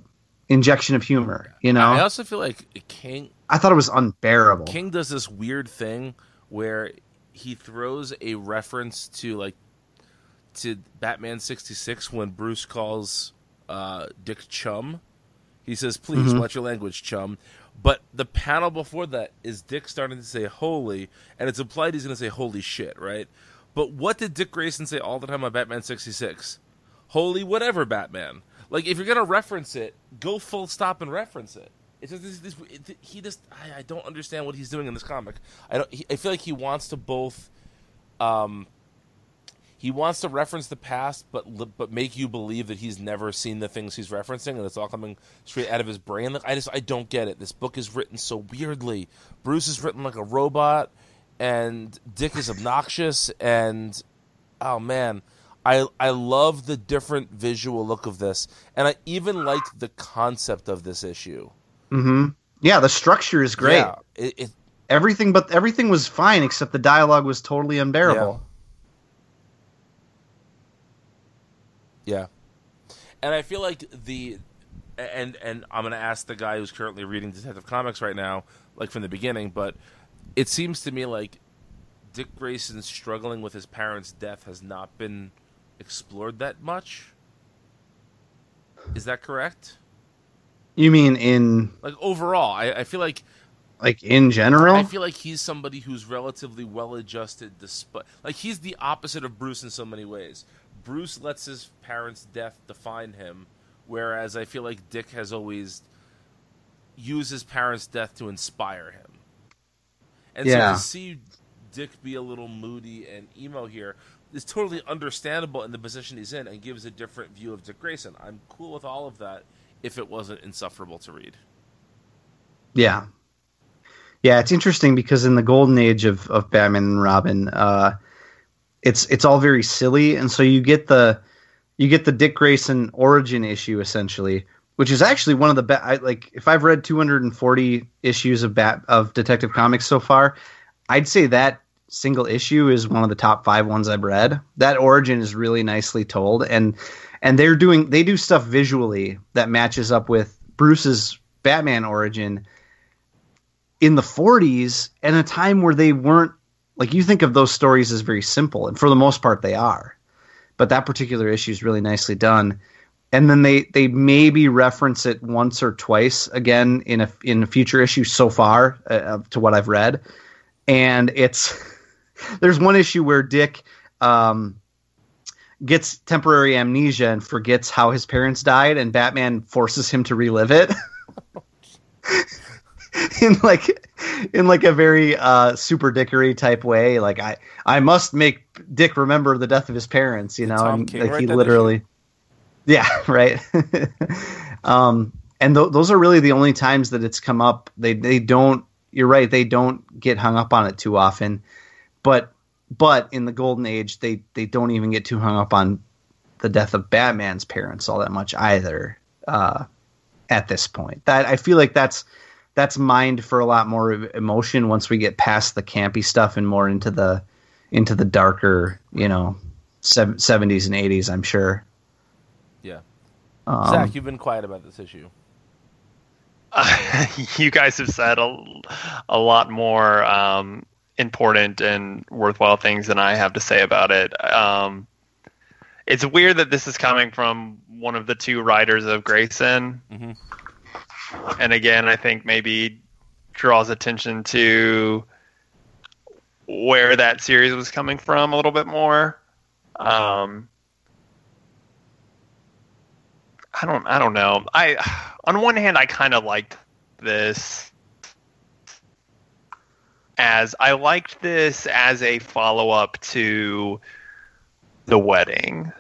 injection of humor you know? I also feel like King I thought it was unbearable. King does this weird thing where he throws a reference to like to Batman sixty six when Bruce calls uh, Dick chum. He says, "Please watch your language, chum." But the panel before that is Dick starting to say "holy," and it's implied he's going to say "holy shit," right? But what did Dick Grayson say all the time on Batman sixty six? Holy whatever, Batman. Like if you're going to reference it, go full stop and reference it. It's just this, this, it, he just I, I don't understand what he's doing in this comic. I don't. He, I feel like he wants to both, um, he wants to reference the past, but but make you believe that he's never seen the things he's referencing, and it's all coming straight out of his brain. Like, I just I don't get it. This book is written so weirdly. Bruce is written like a robot, and Dick is obnoxious, and oh man. I, I love the different visual look of this, and I even like the concept of this issue. hmm yeah the structure is great Yeah, it, it, everything but everything was fine except the dialogue was totally unbearable Yeah, and I feel like the and and I'm gonna ask the guy who's currently reading Detective Comics right now, like from the beginning, but it seems to me like Dick Grayson's struggling with his parents' death has not been explored that much. Is that correct? you mean in Like overall, I, I feel like like in general I feel like he's somebody who's relatively well adjusted despite like he's the opposite of Bruce in so many ways. Bruce lets his parents' death define him, whereas I feel like Dick has always used his parents' death to inspire him. And Yeah. so to see Dick be a little moody and emo here is totally understandable in the position he's in and gives a different view of Dick Grayson. I'm cool with all of that if it wasn't insufferable to read. Yeah. Yeah, it's interesting because in the golden age of, of Batman and Robin, uh, it's it's all very silly, and so you get the you get the Dick Grayson origin issue essentially, which is actually one of the best. Like if I've read 240 issues of Bat of Detective Comics so far, I'd say that single issue is one of the top five ones I've read. That origin is really nicely told, and and they're doing they do stuff visually that matches up with Bruce's Batman origin in the 40s and a time where they weren't like you think of those stories as very simple and for the most part they are but that particular issue is really nicely done. And then they they maybe reference it once or twice again in a in a future issue so far uh, to what I've read, and it's there's one issue where Dick um, gets temporary amnesia and forgets how his parents died, and Batman forces him to relive it. in like in like a very uh Superdickery type way. Like i i must make dick remember the death of his parents you know and like write he literally yeah right. Um and th- those are really the only times that it's come up. They they don't you're right they don't get hung up on it too often. But but in the golden age they they don't even get too hung up on the death of batman's parents all that much either uh at this point. That i feel like that's that's mined for a lot more emotion once we get past the campy stuff and more into the into the darker you know 70s and 80s i'm sure Yeah. um, Zach, you've been quiet about this issue. you guys have said a, a lot more um, important and worthwhile things than I have to say about it. Um, it's weird that this is coming from one of the two writers of Grayson. Mhm. And again, I think maybe draws attention to where that series was coming from a little bit more. Um, I don't I don't know. I on one hand I kind of liked this as I liked this as a follow-up to the wedding.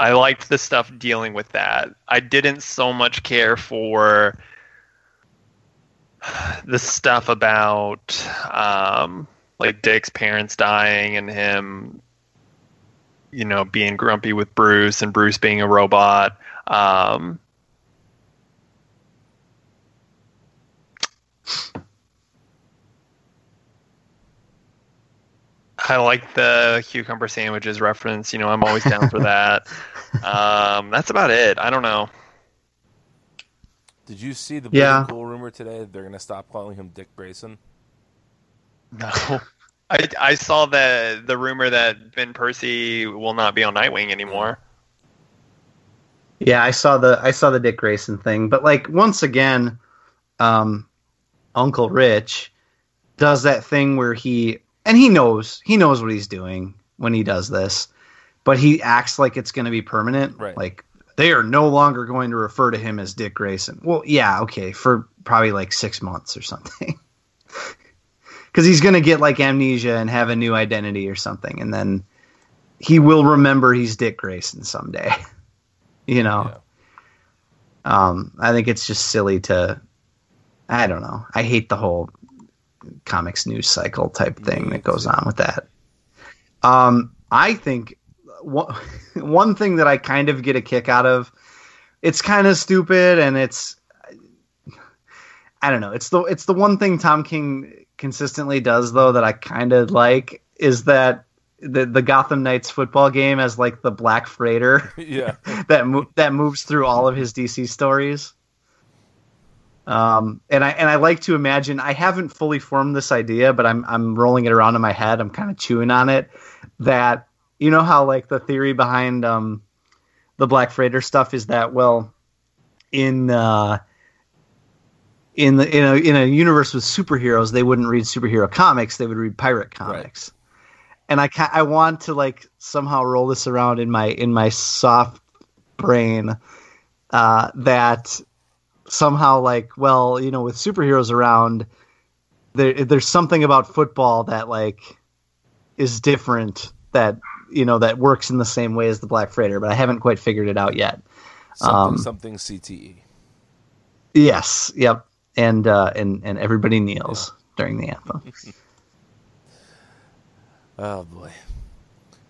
I liked the stuff dealing with that. I didn't so much care for the stuff about um, like Dick's parents dying and him you know, being grumpy with Bruce and Bruce being a robot. Um, I like the cucumber sandwiches reference. You know, I'm always down for that. Um, that's about it. I don't know. Did you see the Yeah. really cool rumor today that they're going to stop calling him Dick Grayson? No. I, I saw the the rumor that Ben Percy will not be on Nightwing anymore. yeah i saw the i saw the dick grayson thing but like once again um uncle rich does that thing where he and he knows he knows what he's doing when he does this but he acts like it's going to be permanent. Right. like they are no longer going to refer to him as dick grayson. Well yeah okay for probably like six months or something. Because he's going to get like amnesia and have a new identity or something and then he will remember he's dick grayson someday. You know? Um i think it's just silly to i don't know. I hate the whole comics news cycle type thing that goes on with that um i think one, one thing that i kind of get a kick out of it's kind of stupid and it's i don't know it's the it's the one thing tom king consistently does though that i kind of like is that the the gotham knights football game as like the black freighter yeah. that mo- that moves through all of his DC stories. Um, and I and I like to imagine I haven't fully formed this idea, but I'm I'm rolling it around in my head. I'm kind of chewing on it. That you know how like the theory behind um, the Black Freighter stuff is that well, in uh, in the in a in a universe with superheroes, they wouldn't read superhero comics; they would read pirate comics. And I ca- I want to like somehow roll this around in my in my soft brain uh, that somehow like well you know with superheroes around there there's something about football that like is different that you know that works in the same way as the Black Freighter, but I haven't quite figured it out yet. Something, Um, something CTE. Yes, yep, and uh, and and everybody kneels during the anthem. Oh boy.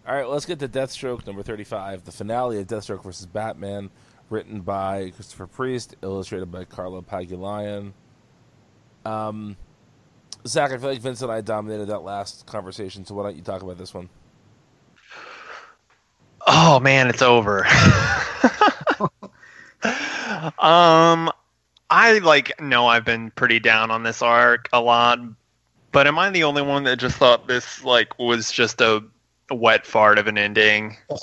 All right, let's get to Deathstroke number 35, the finale of Deathstroke versus Batman, written by Christopher Priest, illustrated by Carlo Pagulayan. Um, Zach, I feel like Vince and I dominated that last conversation, so why don't you talk about this one? Oh man, it's over. um, I like know I've been pretty down on this arc a lot, but am I the only one that just thought this like was just a wet fart of an ending.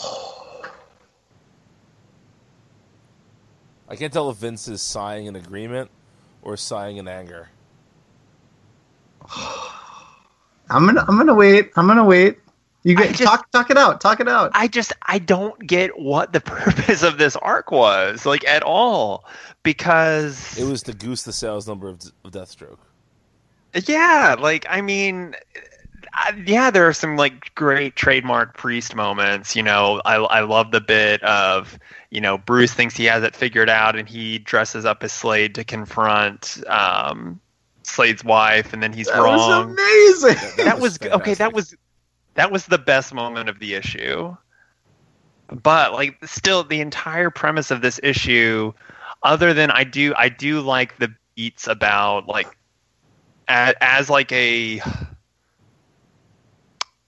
I can't tell if Vince is sighing in agreement or sighing in anger. I'm gonna I'm gonna wait. I'm gonna wait. You get just- talk talk it out. Talk it out. I just I don't get what the purpose of this arc was like at all because It was to goose the sales number of, of Deathstroke. Yeah, like I mean, yeah, there are some like great trademark priest moments. You know, I I love the bit of you know Bruce thinks he has it figured out, and he dresses up as Slade to confront um, Slade's wife, and then he's that wrong. was amazing. that was okay. That was that was the best moment of the issue. But like, still, the entire premise of this issue, other than I do, I do like the beats about like, as, as like a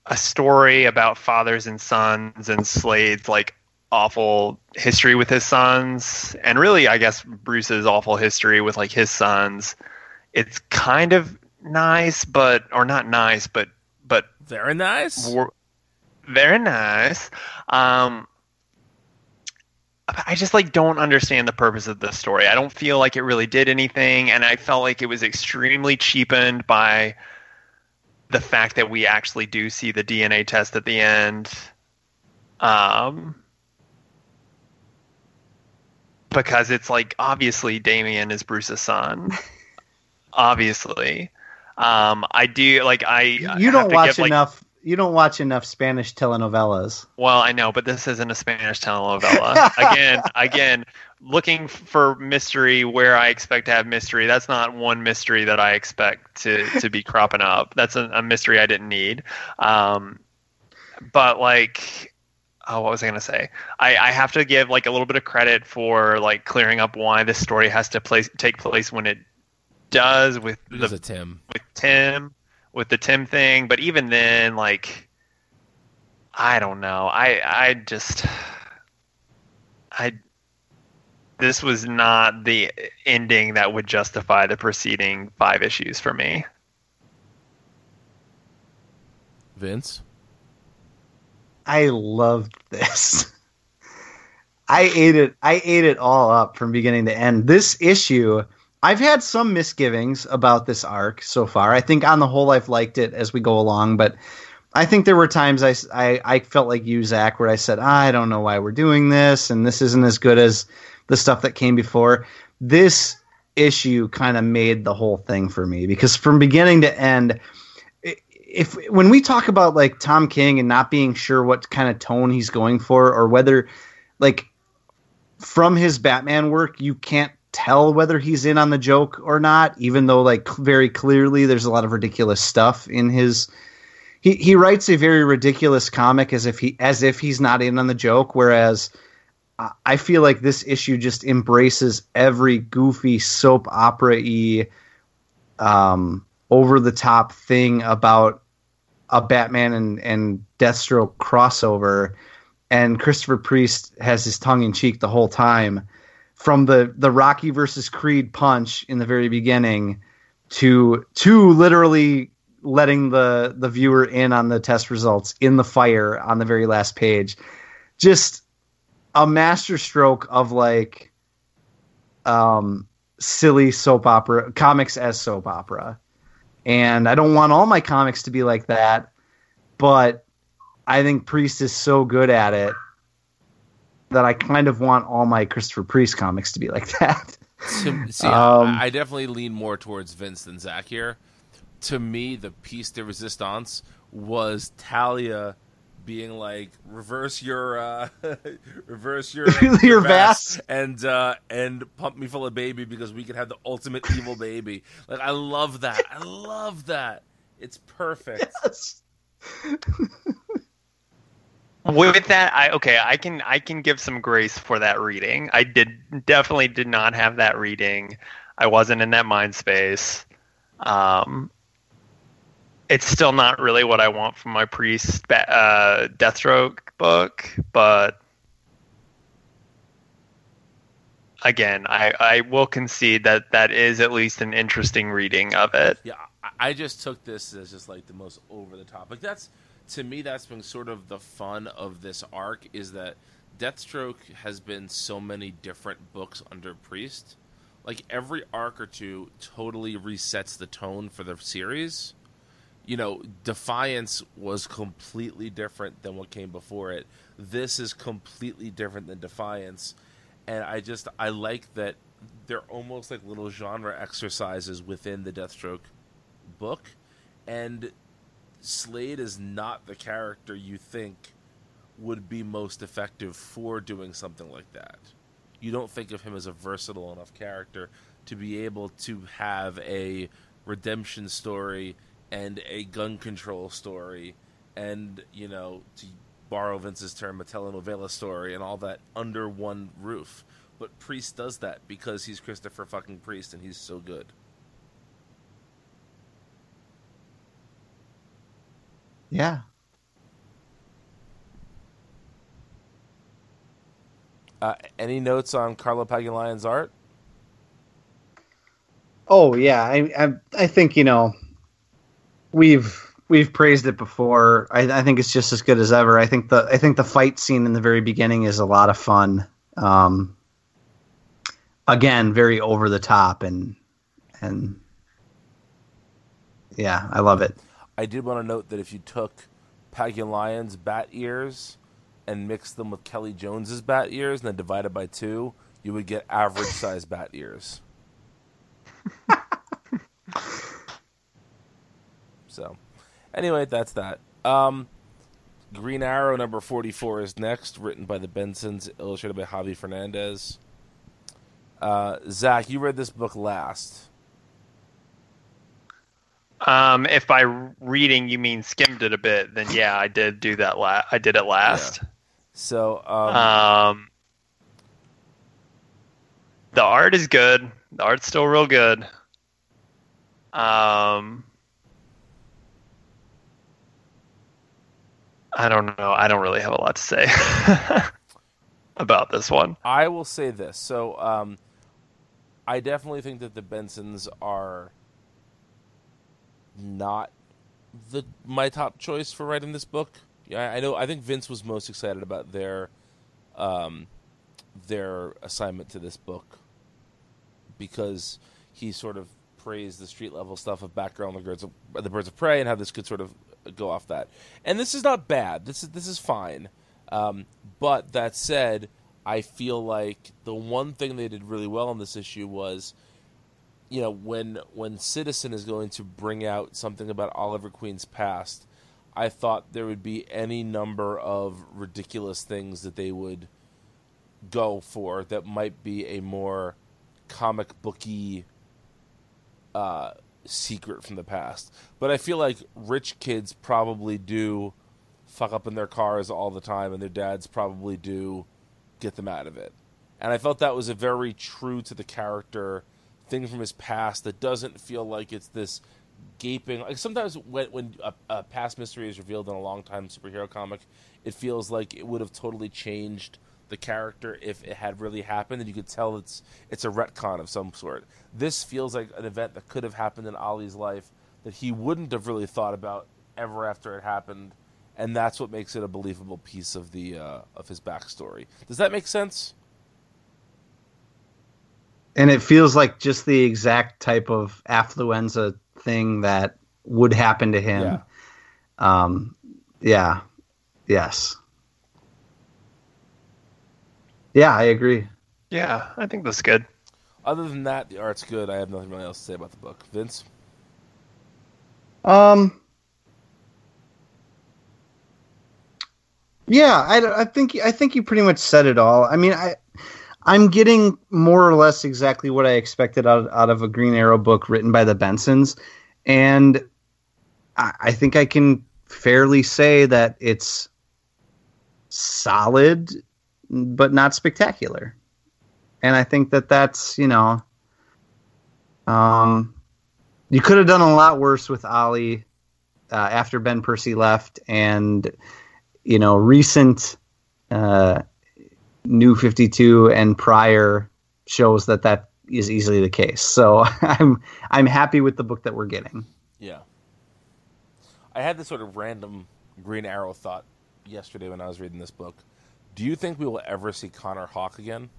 a story about fathers and sons and Slade's like awful history with his sons, and really, I guess Bruce's awful history with like his sons. It's kind of nice, but or not nice, but but Very nice. wor- very nice. Um, I just like don't understand the purpose of this story. I don't feel like it really did anything, and I felt like it was extremely cheapened by the fact that we actually do see the DNA test at the end. Um, because it's like obviously Damian is Bruce's son. obviously. Um, I do like I. you have don't watch give, like, enough. You don't watch enough Spanish telenovelas. well, I know, but this isn't a Spanish telenovela. again, again, looking for mystery where I expect to have mystery. That's not one mystery that I expect to to be cropping up. That's a, a mystery I didn't need. Um, but like, oh, what was I gonna say? I, I have to give like a little bit of credit for like clearing up why this story has to place take place when it does with It the Tim. with Tim with the Tim thing, but even then, like, I don't know. I I just I this was not the ending that would justify the preceding five issues for me. Vince. I loved this. I ate it. I ate it all up from beginning to end. This issue, I've had some misgivings about this arc so far. I think on the whole, I've liked it as we go along, but I think there were times I, I, I felt like you, Zach, where I said, I don't know why we're doing this, and this isn't as good as the stuff that came before. This issue kind of made the whole thing for me because from beginning to end, if when we talk about like Tom King and not being sure what kind of tone he's going for or whether like from his Batman work you can't tell whether he's in on the joke or not even though like very clearly there's a lot of ridiculous stuff in his he he writes a very ridiculous comic as if he as if he's not in on the joke whereas I- feel like this issue just embraces every goofy soap opera y um over the top thing about a Batman and, and Deathstroke crossover, and Christopher Priest has his tongue in cheek the whole time, from the the Rocky versus Creed punch in the very beginning to to literally letting the the viewer in on the test results in the fire on the very last page, just a masterstroke of like um silly soap opera comics as soap opera and I don't want all my comics to be like that, but I think Priest is so good at it that I kind of want all my Christopher Priest comics to be like that. To, see, Um, I, I definitely lean more towards Vince than Zach here. To me, the piece de resistance was Talia being like, "Reverse your, uh, reverse your, Your vas. and uh, and pump me full of baby because we could have the ultimate evil baby." Like, I love that. I love that. It's perfect. With that, I okay, I can I can give some grace for that reading. I did definitely did not have that reading. I wasn't in that mind space. Um, it's still not really what I want from my priest uh, Deathstroke book, but again, I I will concede that that is at least an interesting reading of it. Yeah, I, just took this as just like the most over the top. Like that's to me that's been sort of the fun of this arc is that Deathstroke has been so many different books under Priest. Like every arc or two totally resets the tone for the series. You know, Defiance was completely different than what came before it. This is completely different than Defiance. And I just I like that they're almost like little genre exercises within the Deathstroke book. And Slade is not the character you think would be most effective for doing something like that. You don't think of him as a versatile enough character to be able to have a redemption story and a gun control story and, you know, to borrow Vince's term, a telenovela story and all that under one roof. But Priest does that because he's Christopher fucking Priest and he's so good. Yeah. Uh, any notes on Carlo Pagulayan's art? Oh yeah, I, I I think you know we've we've praised it before. I, I think it's just as good as ever. I think the I think the fight scene in the very beginning is a lot of fun. Um, again, very over the top and and yeah, I love it. I did want to note that if you took Pagulayan's bat ears and mixed them with Kelly Jones's bat ears and then divided by two, you would get average size bat ears. so, anyway, that's that. Um, Green Arrow number 44 is next, written by the Bensons, illustrated by Javi Fernandez. Uh, Zach, you read this book last. Um, if by reading you mean skimmed it a bit, then yeah, I did do that. La- I did it last. So, um, Um, the art is good. The art's still real good. Um, I don't know. I don't really have a lot to say about this one. I will say this. So, um, I definitely think that the Bensons are not the my top choice for writing this book. Yeah, I know. I think Vince was most excited about their um, their assignment to this book because he sort of praised the street level stuff of background the birds of, the birds of prey and how this could sort of go off that. And this is not bad. This is this is fine. Um, but that said, I feel like the one thing they did really well in this issue was, you know, when when Citizen is going to bring out something about Oliver Queen's past, I thought there would be any number of ridiculous things that they would go for that might be a more comic booky uh, secret from the past. But I feel like rich kids probably do fuck up in their cars all the time, and their dads probably do get them out of it. And I felt that was a very true to the character thing from his past that doesn't feel like it's this gaping. Like sometimes when when a, a past mystery is revealed in a long time superhero comic, it feels like it would have totally changed the character if it had really happened, and you could tell it's it's a retcon of some sort. This feels like an event that could have happened in Ollie's life that he wouldn't have really thought about ever after it happened, and that's what makes it a believable piece of the uh, of his backstory. Does that make sense? And it feels like just the exact type of affluenza thing that would happen to him. Yeah. Um, yeah. Yes. Yeah, I agree. Yeah, I think that's good. Other than that, the art's good. I have nothing really else to say about the book. Vince, Um. Yeah, I, I think I think you pretty much said it all. I mean, I I'm getting more or less exactly what I expected out out of a Green Arrow book written by the Bensons, and I, I think I can fairly say that it's solid, but not spectacular. And I think that that's you know, um, you could have done a lot worse with Ollie uh, after Ben Percy left, and you know, recent uh, New Fifty Two and prior shows that that is easily the case. So I'm I'm happy with the book that we're getting. yeah. I had this sort of random Green Arrow thought yesterday when I was reading this book. Do you think we will ever see Connor Hawke again?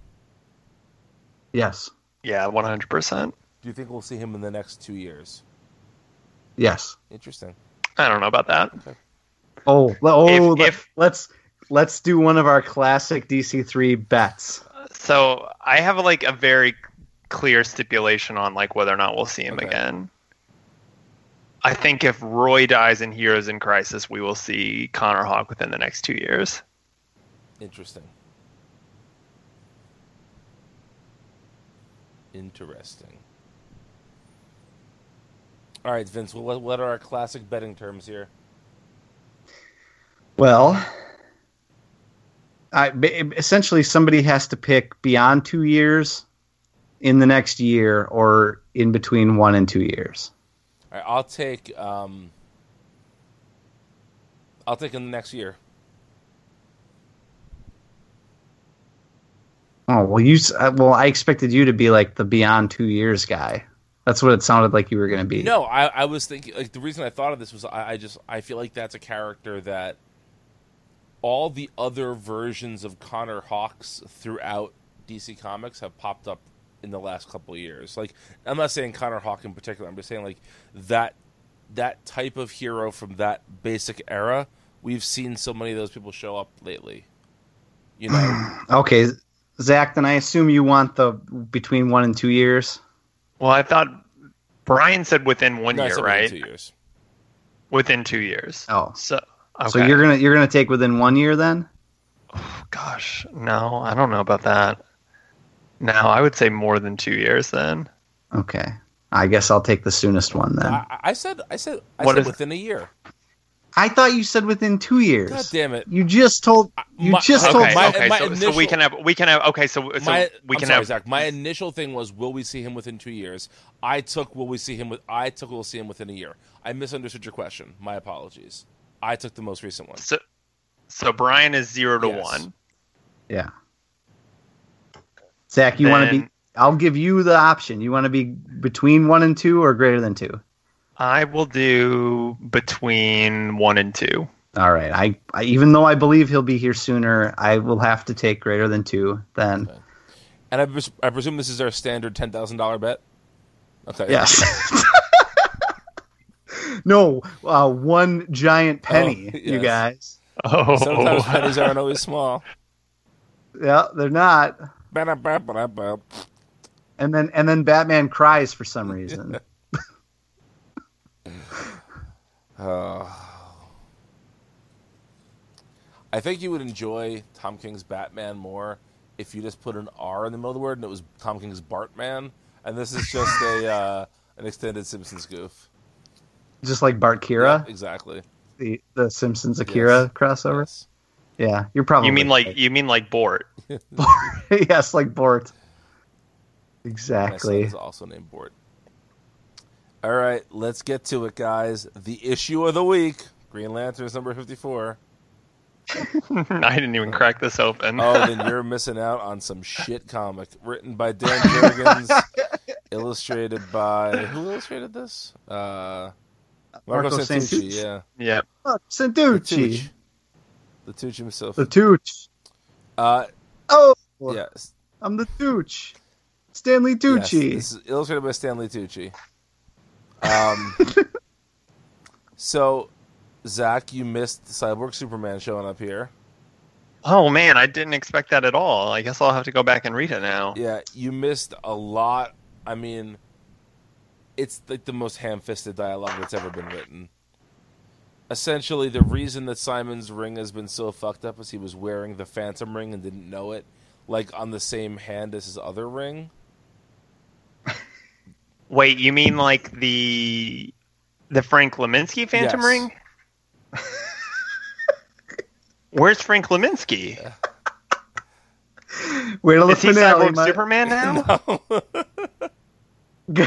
Yes. Yeah, one hundred percent. Do you think we'll see him in the next two years? Yes. Interesting. I don't know about that. Oh, oh, If- let- if- let's let's do one of our classic DC3 bets. So I have like a very clear stipulation on like whether or not we'll see him Okay. again. I think if Roy dies in Heroes in Crisis, we will see Connor Hawke within the next two years. Interesting. Interesting. All right, Vince. Well, what, what are our classic betting terms here? Well, I, essentially somebody has to pick beyond two years, in the next year, or in between one and two years. All right, I'll take. Um, I'll take in the next year. Oh well, you uh, well, I expected you to be like the beyond two years guy. That's what it sounded like you were going to be. No, I, I was thinking like the reason I thought of this was I, I just I feel like that's a character that all the other versions of Connor Hawkes throughout DC Comics have popped up in the last couple of years. Like I'm not saying Connor Hawke in particular. I'm just saying like that that type of hero from that basic era. We've seen so many of those people show up lately. You know, Okay, Zach. Then I assume you want the between one and two years. Well, I thought Brian said within one No, I year, said within right? Two years. Within two years. Oh, So, okay. so you're gonna you're gonna take within one year then? Oh, Gosh, no, I don't know about that. No, I would say more than two years then. Okay, I guess I'll take the soonest one then. I, I said I said I What said is- within a year. I thought you said within two years. God damn it. You just told you My- just okay, told Okay, my- okay, my so, so we initial- can have we can have okay, so so my, we I'm can sorry, have Zach. My initial thing was, will we see him within two years? I took, will we see him with? I took, we'll see him within a year. I misunderstood your question. My apologies. I took the most recent one. so so Brian is zero to Yes. one. Yeah. Zach, you want to be? I'll give you the option. You want to be between one and two or greater than two? I will do between one and two. All right. I, I even though I believe he'll be here sooner, I will have to take greater than two. Then Okay. And I, pres- I presume this is our standard ten thousand dollar bet. Okay. yes. no, uh, one giant penny, Oh, you guys. Oh, Sometimes pennies aren't always small. Yeah, they're not. And then and then Batman cries for some reason. I think you would enjoy Tom King's Batman more if you just put an R in the middle of the word and it was Tom King's Bartman. And this is just a uh, an extended Simpsons goof. Just like Bartkira, Yeah, exactly. the the Simpsons Akira Yes. crossover. Yes. Yeah, you're probably you mean like you mean like Bort? yes, like Bort. My son Exactly. is also named Bort. All right, let's get to it, guys. The issue of the week: Green Lanterns number fifty-four. I didn't even crack this open. Oh, then you're missing out on some shit comic written by Dan Jurgens, illustrated by who illustrated this? Uh, Marco, Marco Santucci. Santucci. Yeah, yeah. Oh, Santucci. Tucci. The Tucci himself. The Tooch. Uh, Oh, yes, I'm the Tooch. Stanley yes. This is illustrated by Stanley Tucci. Um, so, Zach, you missed Cyborg Superman showing up here. Oh man, I didn't expect that at all. I guess I'll have to go back and read it now. Yeah, you missed a lot. I mean, it's like the most ham-fisted dialogue that's ever been written. Essentially, the reason that Simon's ring has been so fucked up is he was wearing the Phantom ring and didn't know it, like on the same hand as his other ring. Wait, you mean like the the Frank Laminski Phantom Yes. Ring? Where's Frank Laminski? Wait till the Is he. Cyborg Mike. Superman now?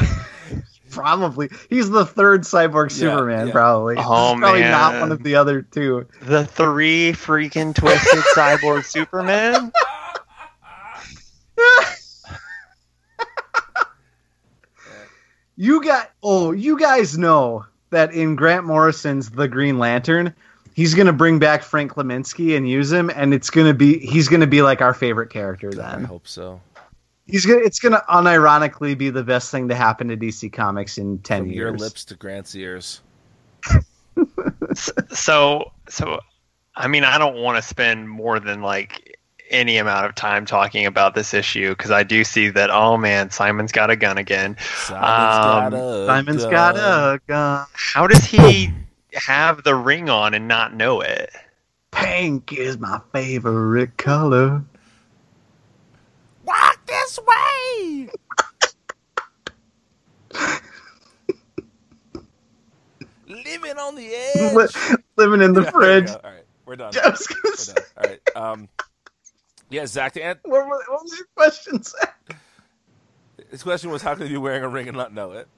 probably. He's the third cyborg Superman, yeah. probably. Oh, He's probably not one of the other two. The three freaking twisted cyborg Superman? You got oh, you guys know that in Grant Morrison's The Green Lantern, he's gonna bring back Frank Kaminsky and use him, and it's gonna be he's gonna be like our favorite character then. I hope so. He's gonna it's gonna unironically be the best thing to happen to DC Comics in ten From years. your lips to Grant's ears. so so i mean i don't want to spend more than like any amount of time talking about this issue because i do see that oh man simon's got a gun again Simon's Um, got a Simon's gun. got a gun. how does he have the ring on and not know it Pink is my favorite color. Walk this way. Living on the edge. Li- living in the Yeah, fridge. All right, we're done. I was gonna We're say, done. All right. Um, yeah, Zach. To an- what, what was your question, Zach? his question was, how can he be wearing a ring and not know it?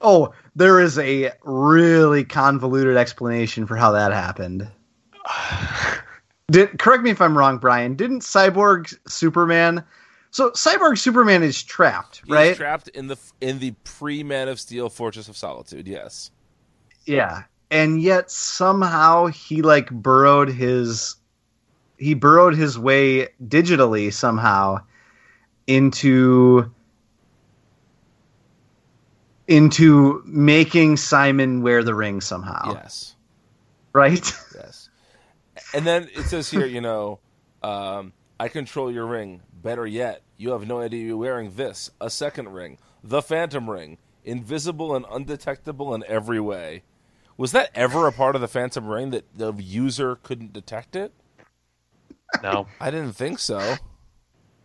Oh, there is a really convoluted explanation for how that happened. Did correct me if I'm wrong, Brian? Didn't Cyborg Superman? So Cyborg Superman is trapped, He's right? trapped in the in the pre Man of Steel Fortress of Solitude. Yes. yeah, and yet somehow he like burrowed his he burrowed his way digitally somehow into into making Simon wear the ring somehow, Yes. right? Yes. And then it says here, you know, um, I control your ring. Better yet, you have no idea you're wearing this, a second ring, the Phantom Ring, invisible and undetectable in every way. Was that ever a part of the Phantom Ring that the user couldn't detect it? No I didn't think so.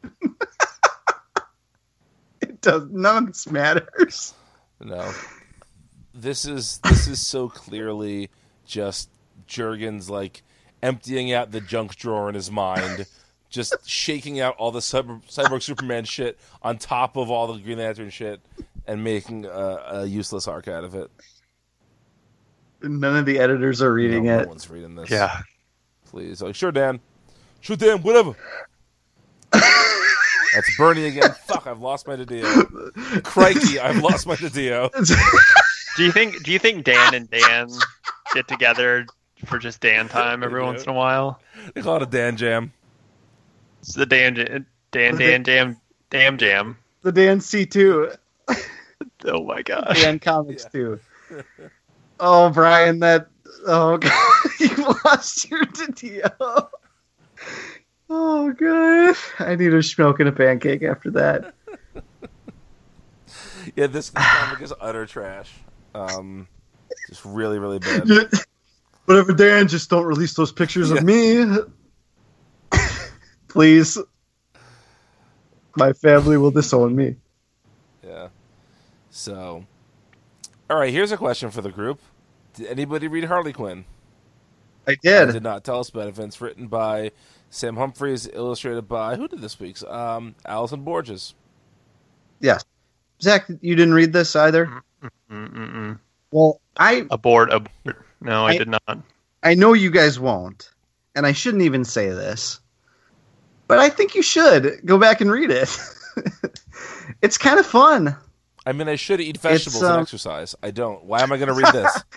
It does none of this matters. No. This is this is so clearly just Jurgens like emptying out the junk drawer in his mind, just shaking out all the cyber, cyborg Superman shit on top of all the Green Lantern shit, and making a, a useless arc out of it. None of the editors are reading no, it. no one's reading this. yeah please. Like, sure, Dan. Sure, Dan. Whatever. That's Bernie again. Fuck, I've lost my DiDio. Crikey, I've lost my DiDio. do you think do you think dan and dan get together for just dan time every once in a while They call it a Dan Jam. it's the dan dan dan dan jam damn jam the Dan C two, oh my gosh Dan Comics too. Oh, Brian, that oh god, you lost your DiDio. Oh god, I need a smoke and a pancake after that. Yeah, this comic is utter trash. Um, just really, really bad. Whatever, Dan, just don't release those pictures of me, please. My family will disown me. Yeah. So, all right. Here's a question for the group: Did anybody read Harley Quinn? I did. I did. not. Tell us about it. Vince, written by Sam Humphries, illustrated by who did this week's? Um, Alisson Borges. Yes. Zach, you didn't read this either. Mm-mm-mm. Well, I abort abort no i I- did not I know you guys won't, and I shouldn't even say this, but I think you should go back and read it. it's kind of fun. I mean, I should eat vegetables and um, exercise. I don't. Why am I going to read this?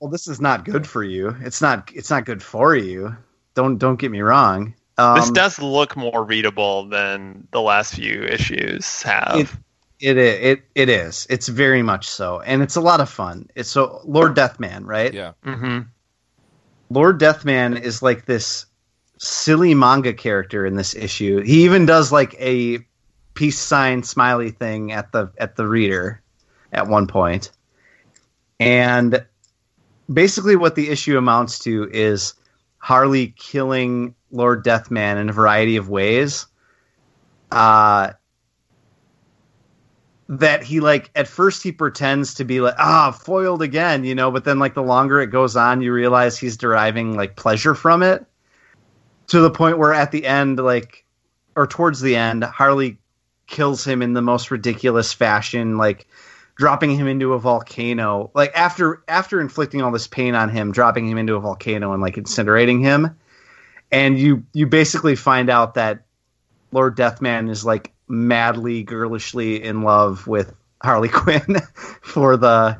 Well, this is not good for you. It's not. It's not good for you. Don't don't get me wrong. Um, this does look more readable than the last few issues have It, it it it is. It's very much so, and it's a lot of fun. It's so Lord Deathman, right? yeah. hmm Lord Deathman is like this silly manga character in this issue. He even does like a peace sign smiley thing at the at the reader at one point. And basically what the issue amounts to is Harley killing Lord Deathman in a variety of ways. Uh that he like at first he pretends to be like ah foiled again you know but then like the longer it goes on you realize he's deriving like pleasure from it to the point where at the end like or towards the end harley kills him in the most ridiculous fashion like dropping him into a volcano like after after inflicting all this pain on him dropping him into a volcano and like incinerating him and you you basically find out that lord deathman is like madly girlishly in love with harley quinn for the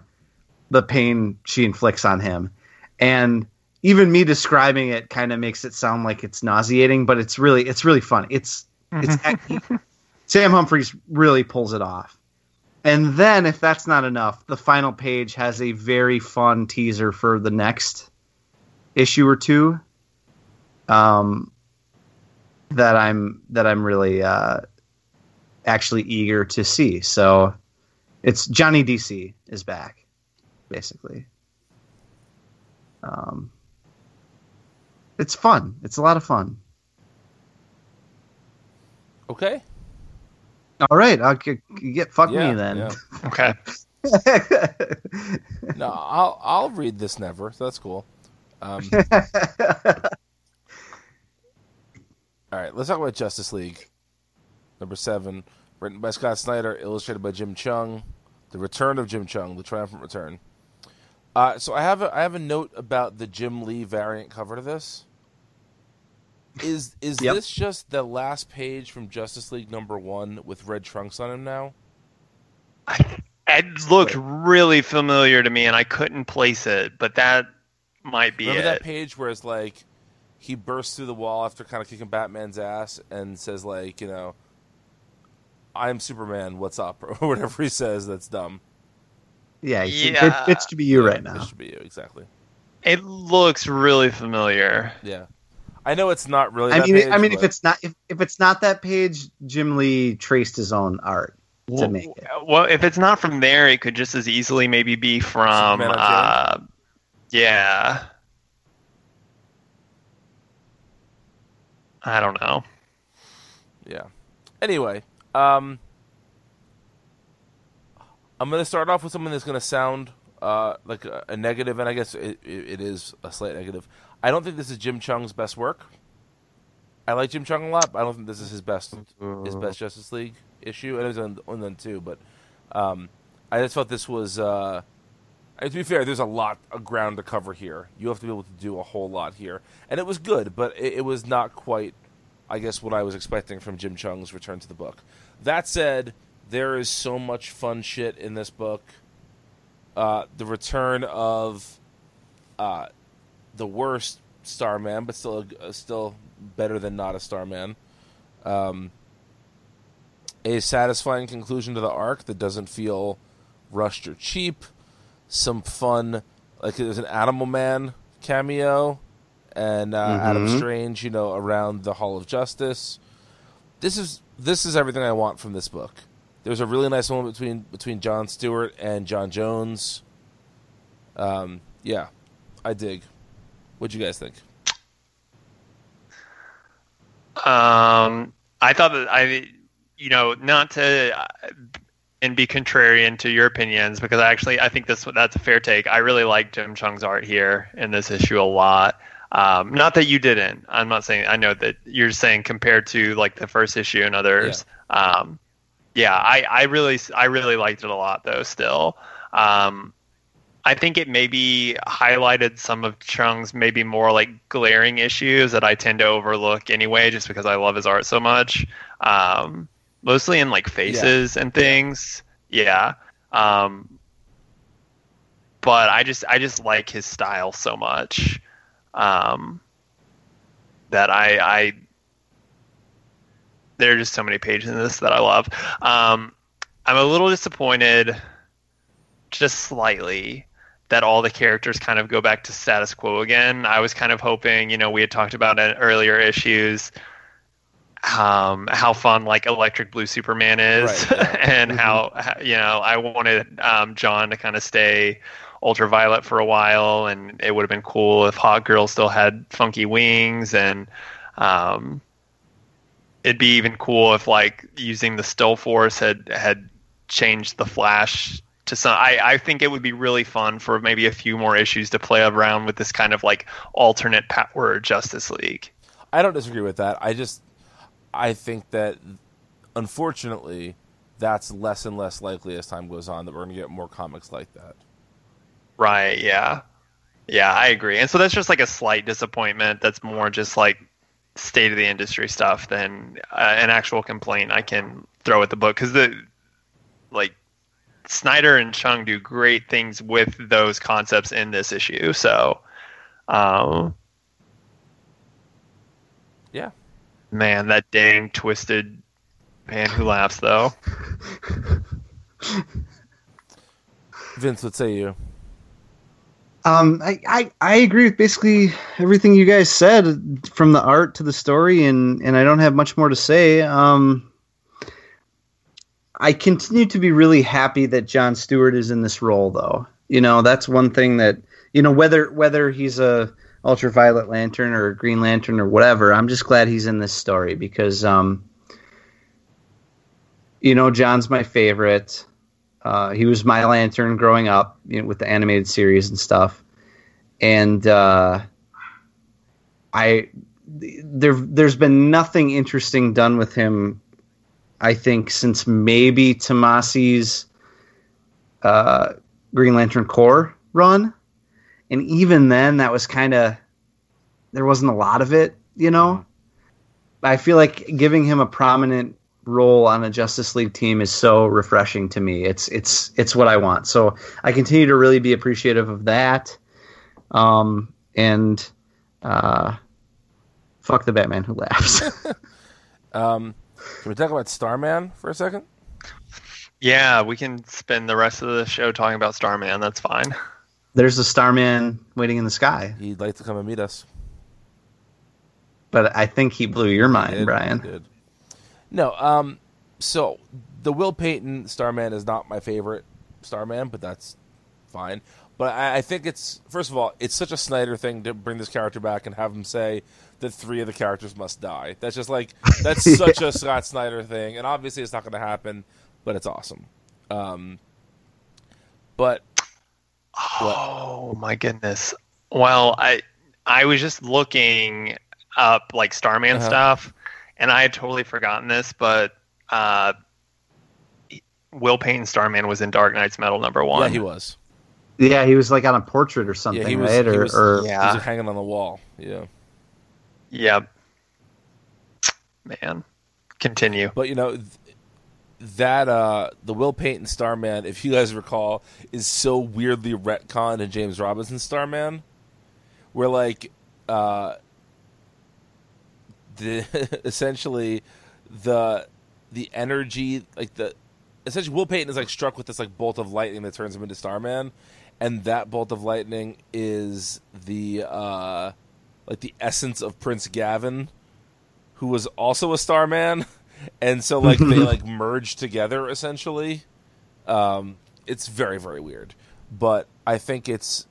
the pain she inflicts on him and even me describing it kind of makes it sound like it's nauseating, but it's really it's really fun. It's it's mm-hmm. Sam Humphries really pulls it off. And then if that's not enough, the final page has a very fun teaser for the next issue or two. Um that I'm that I'm really uh actually eager to see. So it's Johnny DC is back, basically. Um, it's fun. It's a lot of fun. Okay. All right, I'll get, get fuck Yeah, me then. yeah. Okay. No, I'll I'll read this never. So that's cool. Um, all right, let's talk about Justice League number seven, written by Scott Snyder, illustrated by Jim Cheung. The return of Jim Cheung, the triumphant return. Uh, so I have a I have a note about the Jim Lee variant cover to this. Is is Yep. this just the last page from Justice League number one with red trunks on him now? It looked really familiar to me, and I couldn't place it, but that might be Remember it. that page where it's like he bursts through the wall after kind of kicking Batman's ass and says like, you know, I'm Superman, what's up or whatever he says that's dumb. yeah, Yeah. yeah. It, it's to be you right now. It now. should be you exactly. It looks really familiar. Yeah. I know it's not really I that mean, page, I mean, if it's not if, if it's not that page, Jim Lee traced his own art to make it. Well, if it's not from there, it could just as easily maybe be from. Uh, yeah. I don't know. Yeah. Anyway, um, I'm going to start off with something that's going to sound uh, like a, a negative, and I guess it, it, it is a slight negative. I don't think this is Jim Cheung's best work. I like Jim Cheung a lot, but I don't think this is his best his best Justice League issue. And it was on, on them too, but um, I just felt this was. Uh, to be fair, there's a lot of ground to cover here. You have to be able to do a whole lot here, and it was good, but it, it was not quite, I guess, what I was expecting from Jim Cheung's return to the book. That said, there is so much fun shit in this book. Uh, the return of uh, the worst Starman, but still, uh, still better than not a Starman. Um, a satisfying conclusion to the arc that doesn't feel rushed or cheap some fun like there's an Animal Man cameo and uh, Adam Strange, you know, around the Hall of Justice. This is this is everything I want from this book. There's a really nice moment between between John Stewart and J'onn J'onzz. Um, yeah, I dig. What'd you guys think? Um, I thought that I, you know, not to uh, and be contrarian to your opinions because I actually I think this that's a fair take. I really like Jim Cheung's art here in this issue a lot. Um, not that you didn't. I'm not saying. I know that you're saying compared to like the first issue and others. Um, yeah, I, I really I really liked it a lot though. Still, um, I think it maybe highlighted some of Cheung's maybe more like glaring issues that I tend to overlook anyway, just because I love his art so much. Um, mostly in like faces and things. Yeah. Um, but I just I just like his style so much um, that I I there are just so many pages in this that I love. Um, I'm a little disappointed, just slightly, that all the characters kind of go back to status quo again. I was kind of hoping, you know, we had talked about in earlier issues um, how fun like Electric Blue Superman is, Right, yeah. and how how- you know I wanted um, John to kind of stay ultraviolet for a while, and it would have been cool if Hawkgirl still had funky wings, and um, it'd be even cool if like using the Still Force had had changed the Flash to some. I I think it would be really fun for maybe a few more issues to play around with this kind of like alternate power Justice League. I don't disagree with that. I just I think that unfortunately that's less and less likely as time goes on that we're going to get more comics like that. Right. Yeah. Yeah, I agree. And so that's just like a slight disappointment. That's more just like state of the industry stuff than uh, an actual complaint I can throw at the book because the like Snyder and Cheung do great things with those concepts in this issue. So Um, Yeah. man, that dang twisted man who laughs though. Vince, what say you? Um, I, I, I agree with basically everything you guys said, from the art to the story, and, and I don't have much more to say. Um, I continue to be really happy that John Stewart is in this role, though. You know, that's one thing that you know whether whether he's a ultraviolet lantern or a green lantern or whatever. I'm just glad he's in this story because, um, you know, John's my favorite. Uh, he was my lantern growing up you know, with the animated series and stuff, and uh, I there there's been nothing interesting done with him. I think since maybe Tomasi's uh, Green Lantern Corps run, and even then that was kind of there wasn't a lot of it, you know. I feel like giving him a prominent role on a Justice League team is so refreshing to me. It's it's it's what I want. So I continue to really be appreciative of that. Um and uh fuck the Batman who laughs. Um, can we talk about Starman for a second? Yeah, we can spend the rest of the show talking about Starman. That's fine. There's a Starman waiting in the sky, He'd like to come and meet us. but I think he blew your mind, Did- Brian. did. No, um, so the Will Payton Starman is not my favorite Starman, but that's fine. But I, I think it's first of all, it's such a Snyder thing to bring this character back and have him say that three of the characters must die. That's just like that's such a Scott Snyder thing, and obviously it's not going to happen, but it's awesome. Um, but Oh my goodness. Well, I I was just looking up like Starman Uh-huh. stuff, and I had totally forgotten this, but uh, Will Payton Starman was in Dark Nights Metal number one. yeah, he was. Yeah, he was like on a portrait or something, Yeah, he was. right? he Or, was, or he Yeah. was hanging on the wall. Yeah. Yep. Man, continue. But you know th- that uh the Will Payton Starman, if you guys recall, is so weirdly retconned in James Robinson Starman, where like uh the essentially the the energy like the essentially Will Payton is like struck with this like bolt of lightning that turns him into Starman, and that bolt of lightning is the uh like the essence of Prince Gavyn, who was also a Starman, and so like they like merged together essentially. Um, it's very very weird, but I think it's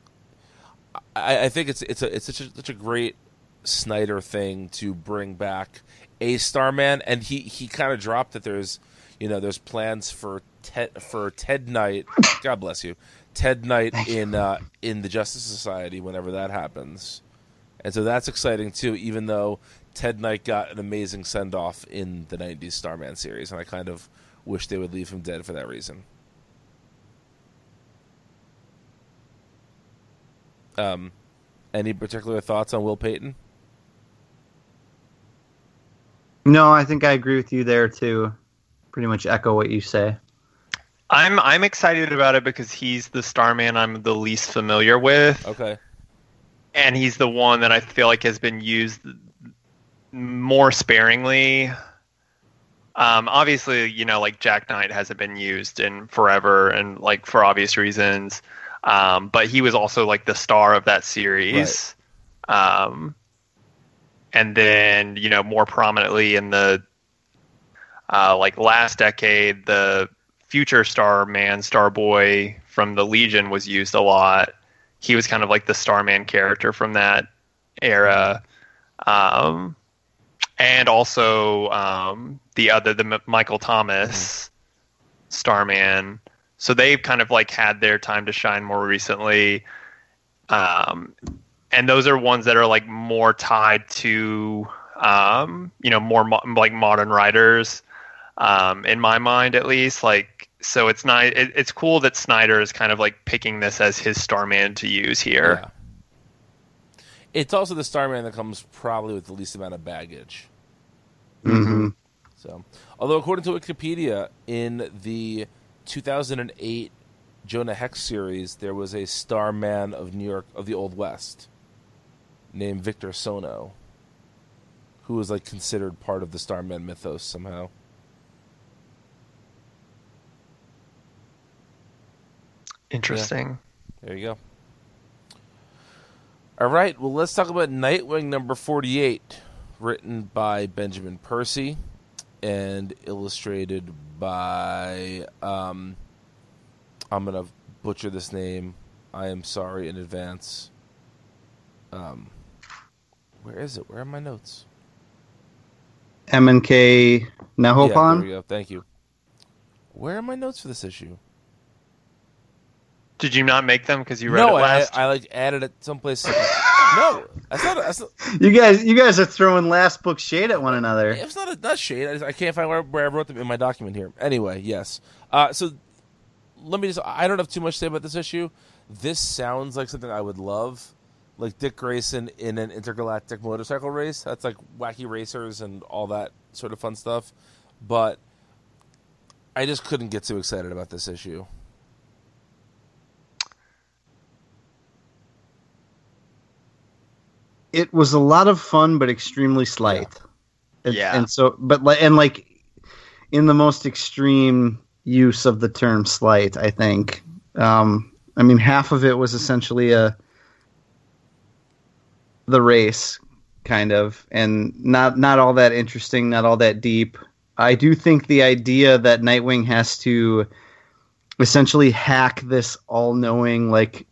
I, I think it's it's a it's such a, such a great Snyder thing to bring back a Starman, and he he kind of dropped that there's you know there's plans for Ted for Ted Knight. God bless you, Ted Knight in uh, in the Justice Society whenever that happens, and so that's exciting too. Even though Ted Knight got an amazing send off in the '90s Starman series, and I kind of wish they would leave him dead for that reason. Um, any particular thoughts on Will Payton? no, I think I agree with you there too. Pretty much echo what you say. I'm I'm excited about it because he's the Starman I'm the least familiar with. Okay. and he's the one that I feel like has been used more sparingly. Um, obviously, you know, like Jack Knight hasn't been used in forever, and like for obvious reasons. Um, but he was also like the star of that series. Um, and then you know more prominently in the uh, like last decade, the future Starman, Starboy from the Legion was used a lot he was kind of like the Starman character from that era, um, and also um, the other the M- Mikaal Tomas Starman. So they've kind of like had their time to shine more recently, um, and those are ones that are like more tied to um, you know more mo- like modern writers, um, in my mind at least. Like so it's not it, it's cool that Snyder is kind of like picking this as his Starman to use here. Yeah. It's also the Starman that comes probably with the least amount of baggage. Mm-hmm. So, although according to Wikipedia, in the 2008 Jonah Hex series, there was a Starman of New York of the Old West. named Victor Sono, who was like considered part of the Starman mythos somehow. Interesting. There you go. All right, well, let's talk about Nightwing number 48, written by Benjamin Percy and illustrated by. Um, I'm going to butcher this name. I am sorry in advance. Um, where is it? Where are my notes? M and K Yeah, there we go. Thank you. Where are my notes for this issue? Did you not make them because you read no, it I, last? I like added it someplace. no, that's not. That's not you guys, you guys are throwing last book shade at one another. It's not a not shade. I, just- I can't find where, where I wrote them in my document here. Anyway, yes. Uh, so let me just. I don't have too much to say about this issue. This sounds like something I would love, like Dick Grayson in an intergalactic motorcycle race. That's like wacky racers and all that sort of fun stuff. But I just couldn't get too excited about this issue. It was a lot of fun, but extremely slight. And- Yeah. and so, but like, and like, in the most extreme use of the term slight, I think. Um, I mean, half of it was essentially a the race, kind of, and not not all that interesting, not all that deep. I do think the idea that Nightwing has to essentially hack this all-knowing, like,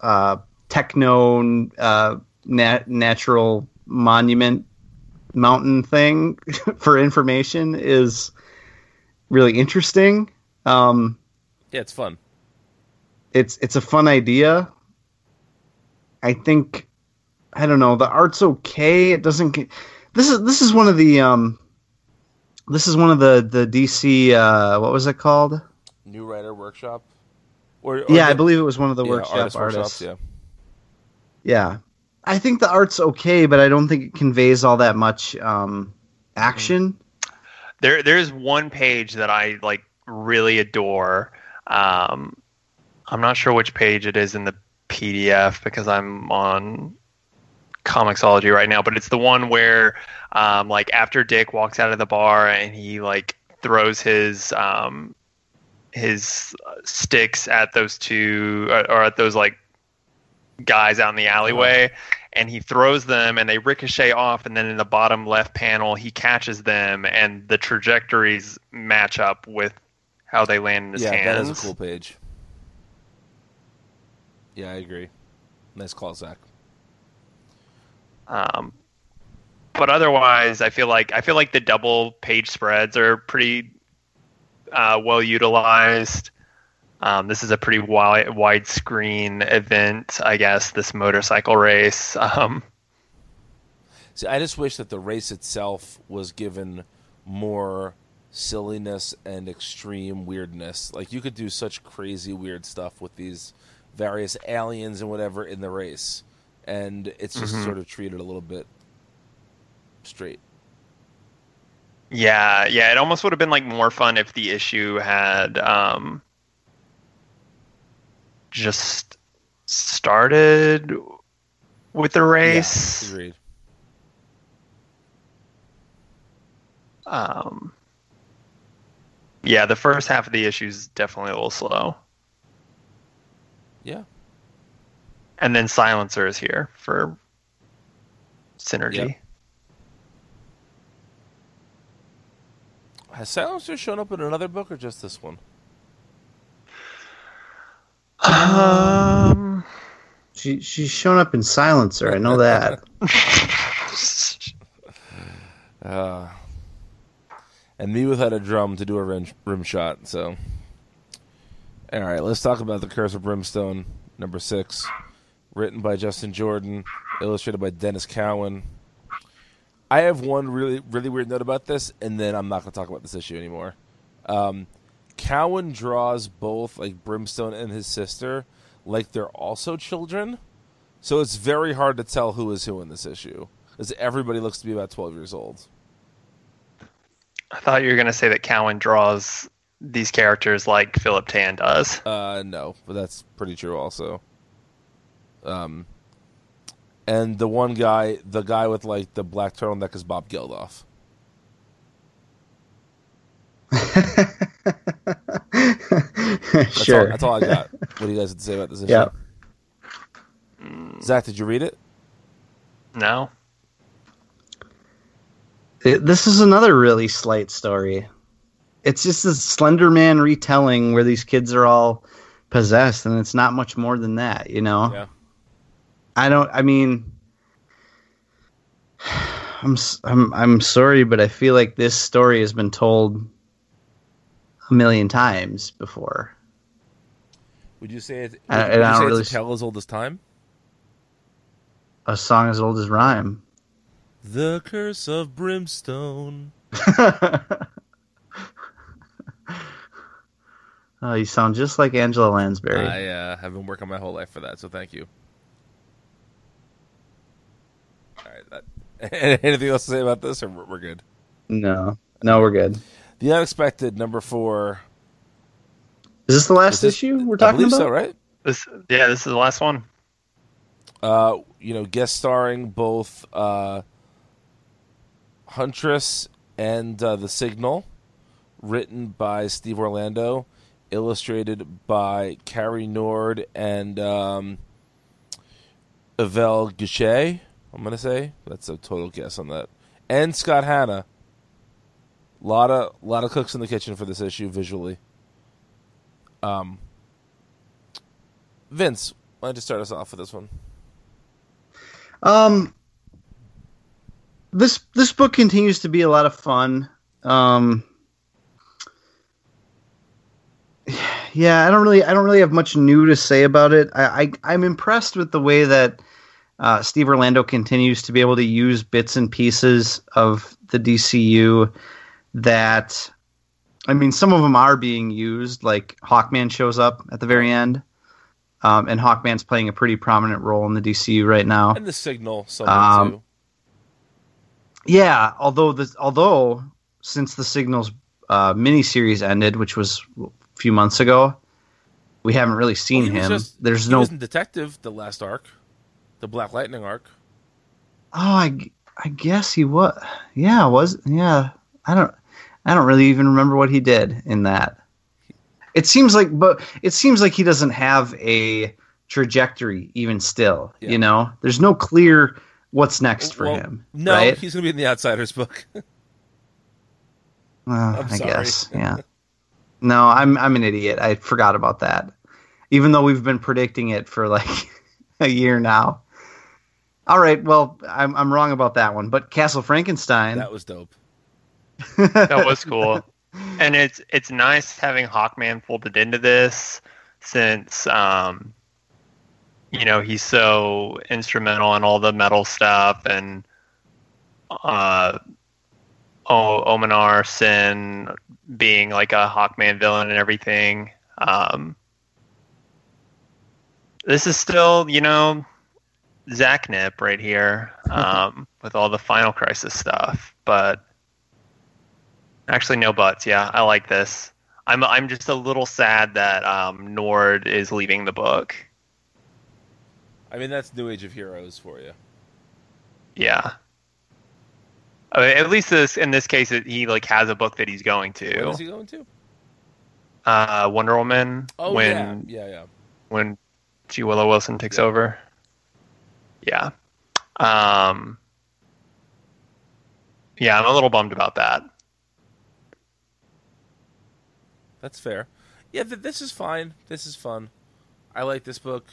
uh, techno, uh, nat- natural monument mountain thing for information is really interesting. Um, Yeah, it's fun. it's it's a fun idea. I think I don't know. The art's okay. It doesn't. get- This is this is one of the um. This is one of the the DC. Uh, what was it called? New writer workshop. Or, or yeah, I believe it was one of the yeah, workshop artist artists. workshops. Yeah. Yeah. I think the art's okay, but I don't think it conveys all that much um, action. There, there's one page that I like really adore. Um, I'm not sure which page it is in the PDF because I'm on Comixology right now, but it's the one where, um, like, after Dick walks out of the bar and he like throws his um, his uh, sticks at those two or, or at those like guys out in the alleyway and he throws them and they ricochet off and then in the bottom left panel he catches them and the trajectories match up with how they land in his yeah, hands. that is a cool page. Yeah, I agree. Nice call, Zach. Um, but otherwise, I feel like I feel like the double page spreads are pretty uh, well utilized. Um, this is a pretty wide widescreen event, I guess. This motorcycle race. Um, See, I just wish that the race itself was given more silliness and extreme weirdness. Like you could do such crazy weird stuff with these various aliens and whatever in the race, and it's just Mhm. sort of treated a little bit straight. Yeah, yeah. It almost would have been like more fun if the issue had um, just started with the race. Agreed. Um, yeah, the first half of the issue is definitely a little slow, Yeah. and then Silencer is here for synergy. Yep. Has Silencer shown up in another book or just this one? Um, She she's shown up in Silencer. I know that. Uh, and me without a drum to do a rim, rim shot. So, all right, let's talk about the Curse of Brimstone, number six, written by Justin Jordan, illustrated by Denys Cowan. I have one really really weird note about this, and then I'm not going to talk about this issue anymore. Um, Cowan draws both like Brimstone and his sister like they're also children, so it's very hard to tell who is who in this issue, because everybody looks to be about 12 years old. I thought you were going to say that Cowan draws these characters like Philip Tan does. Uh, no, but that's pretty true also. Um, and the one guy, the guy with like the black turtleneck, is Bob Geldof. That's sure. all, that's all I got. What do you guys have to say about this issue? Yeah. Mm. Zach, did you read it? No. It- this is another really slight story. It's just a Slender Man retelling where these kids are all possessed, and it's not much more than that, you know. Yeah. I don't. I mean, I'm s- I'm I'm sorry, but I feel like this story has been told a million times before. Would you say it? I- would and you I don't say really it's a tale as old as time? A song as old as rhyme. The curse of brimstone. Oh, you sound just like Angela Lansbury. I uh, have been working my whole life for that, so thank you. All right. That, anything else to say about this, or we're we're good? no, no, we're good. The unexpected number four. Is this the last this- issue we're I talking believe about? so, right? This yeah, this is the last one. Uh, you know, guest starring both uh, Huntress and uh, The Signal, written by Steve Orlando, illustrated by Cary Nord and um, Yvel Guichet. I'm gonna say that's a total guess on that, and Scott Hanna. Lot of lot of cooks in the kitchen for this issue visually. Um, Vince, why don't you start us off with this one? Um, this this book continues to be a lot of fun. Um, yeah, I don't really I don't really have much new to say about it. I, I I'm impressed with the way that uh, Steve Orlando continues to be able to use bits and pieces of the DCU that I mean some of them are being used like Hawkman shows up at the very end. Um, and Hawkman's playing a pretty prominent role in the DCU right now. And the signal, Um, too. Yeah, although the although since the Signals uh, miniseries ended, which was a few months ago, we haven't really seen Well, him. just- There's he no. Detective, the last arc, the Black Lightning arc. Oh, I, I guess he was. Yeah, was yeah. I don't. I don't really even remember what he did in that. It seems like, but it seems like he doesn't have a trajectory even still. Yeah. You know, there's no clear what's next for Well, him. No, right? he's gonna be in the Outsiders book. Uh, I guess, yeah. No, I'm I'm an idiot. I forgot about that. Even though we've been predicting it for like a year now. All right, well, I'm I'm wrong about that one, but Castle Frankenstein. that was dope. That was cool. and it's it's nice having Hawkman folded into this since um you know he's so instrumental in all the metal stuff and uh oh Onimar Synn being like a Hawkman villain and everything. Um this is still, you know, Zach Nip right here, um, with all the Final Crisis stuff. But Actually, no buts. Yeah, I like this. I'm I'm just a little sad that um, Nord is leaving the book. I mean, that's New Age of Heroes for you. Yeah. I mean, at least this in this case, it, he like has a book that he's going to. is he going to? Uh, Wonder Woman Oh when yeah, yeah, yeah. when G Willow Wilson takes Yeah. over. Yeah. Um. Yeah, I'm a little bummed about that. That's fair. Yeah, th- this is fine. This is fun. I like this book.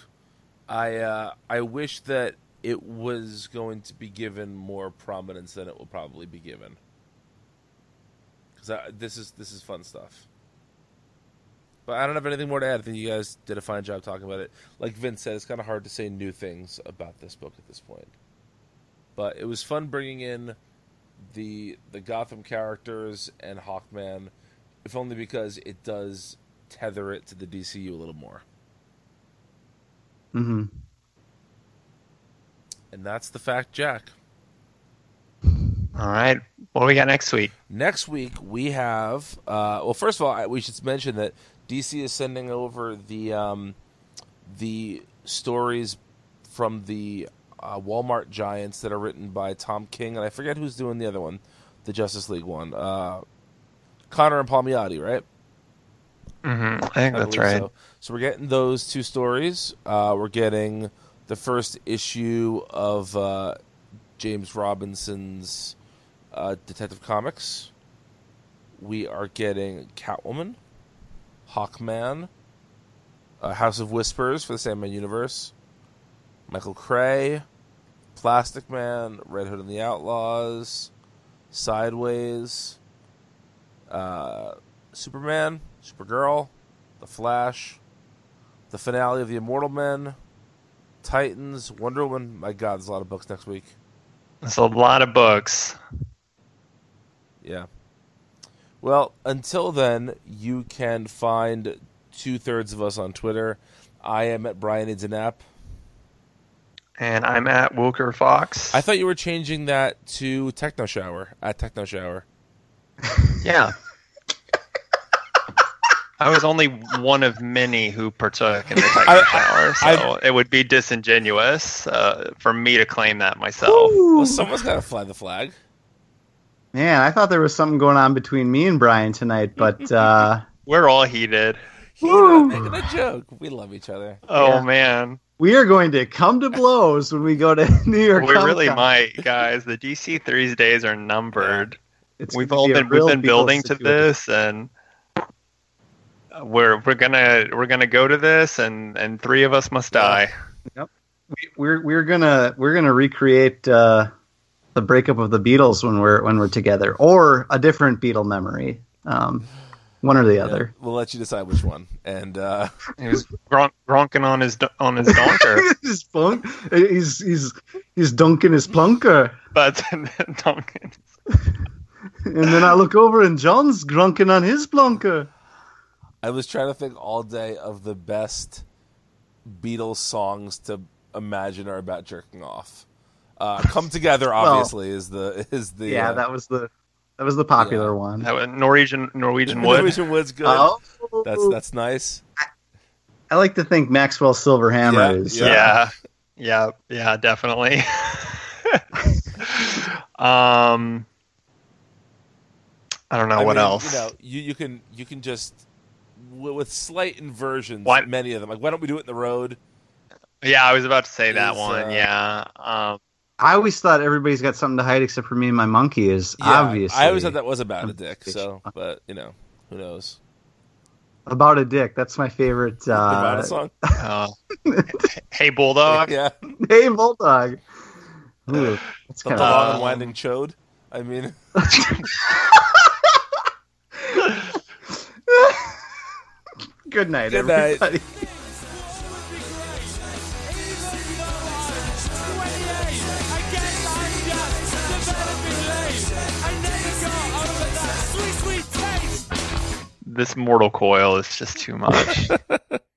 I uh, I wish that it was going to be given more prominence than it will probably be given. Because this is this is fun stuff. But I don't have anything more to add. I think you guys did a fine job talking about it. Like Vince said, it's kind of hard to say new things about this book at this point. But it was fun bringing in the the Gotham characters and Hawkman if only because it does tether it to the DCU a little more. Mm-hmm. And that's the fact, Jack. All right, what do we got next week? Next week we have. Uh, well, first of all, I- we should mention that DC is sending over the um, the stories from the uh, Walmart Giants that are written by Tom King, and I forget who's doing the other one, the Justice League one. Uh, Conner and Palmiotti, right? hmm I think I that's right. So. so we're getting those two stories. Uh, we're getting the first issue of uh, James Robinson's uh, Detective Comics. We are getting Catwoman, Hawkman, uh, House of Whispers for the Sandman universe, Michael Cray, Plastic Man, Red Hood and the Outlaws, Sideways, uh, Superman, Supergirl, The Flash, the finale of The Immortal Men, Titans, Wonder Woman. My God, there's a lot of books next week. It's a lot of books. Yeah. Well, until then, you can find two thirds of us on Twitter. I am at Brian Idzanap. And I'm at Wilker Fox. I thought you were changing that to Techno Shower at Techno Shower. Yeah. I was only one of many who partook in the I- techno shower, so I- it would be disingenuous uh, for me to claim that myself. Well, someone's got to fly the flag. Man, I thought there was something going on between me and Brian tonight, but uh, We're all heated. He's not making a joke. We love each other. Oh Yeah. man, we are going to come to blows when we go to New York. we really Comic-Con. might, guys. The DC threes days are numbered. It's we've all be been we've been Beatles building to this, and we're we're gonna we're gonna go to this, and and three of us must die. We- We're we're gonna we're gonna recreate uh, the breakup of the Beatles when we're when we're together, or a different Beatle memory. Um, one or the Yeah, other. we'll let you decide which one. And uh, He was gronk, gronking on his on his donker, he's, plunk, he's he's he's dunking his plunker, but Duncan. And then I look over and John's grunking on his plunker. I was trying to think all day of the best Beatles songs to imagine are about jerking off. Uh, "Come Together" obviously is the is the Yeah, uh, that was the that was the popular Yeah. one. That was Norwegian Norwegian wood. Norwegian Wood's good. Oh, That's that's nice. I like to think Maxwell Silverhammer Yeah, is. yeah. uh, Yeah, yeah, yeah, definitely. um, I don't know I what mean, else. You know, you, you can you can just w- with slight inversions. Why- Many of them. Like, why don't we do it in the road? yeah, I was about to say that one. uh, yeah. Um, I always thought everybody's got something to hide except for me and my monkey. Is Yeah, obviously I always thought that was about a dick. So, but you know, who knows? about a dick. That's my favorite. the Uh, Nirvana song. uh, hey, bulldog. yeah, hey, bulldog. Ooh, that's the kind long of. and winding chode. I mean, Good night, Good night. everybody. would be great. Even though I'm 28, I guess I'm just developing late. I never got over that sweet, sweet taste. This mortal coil is just too much.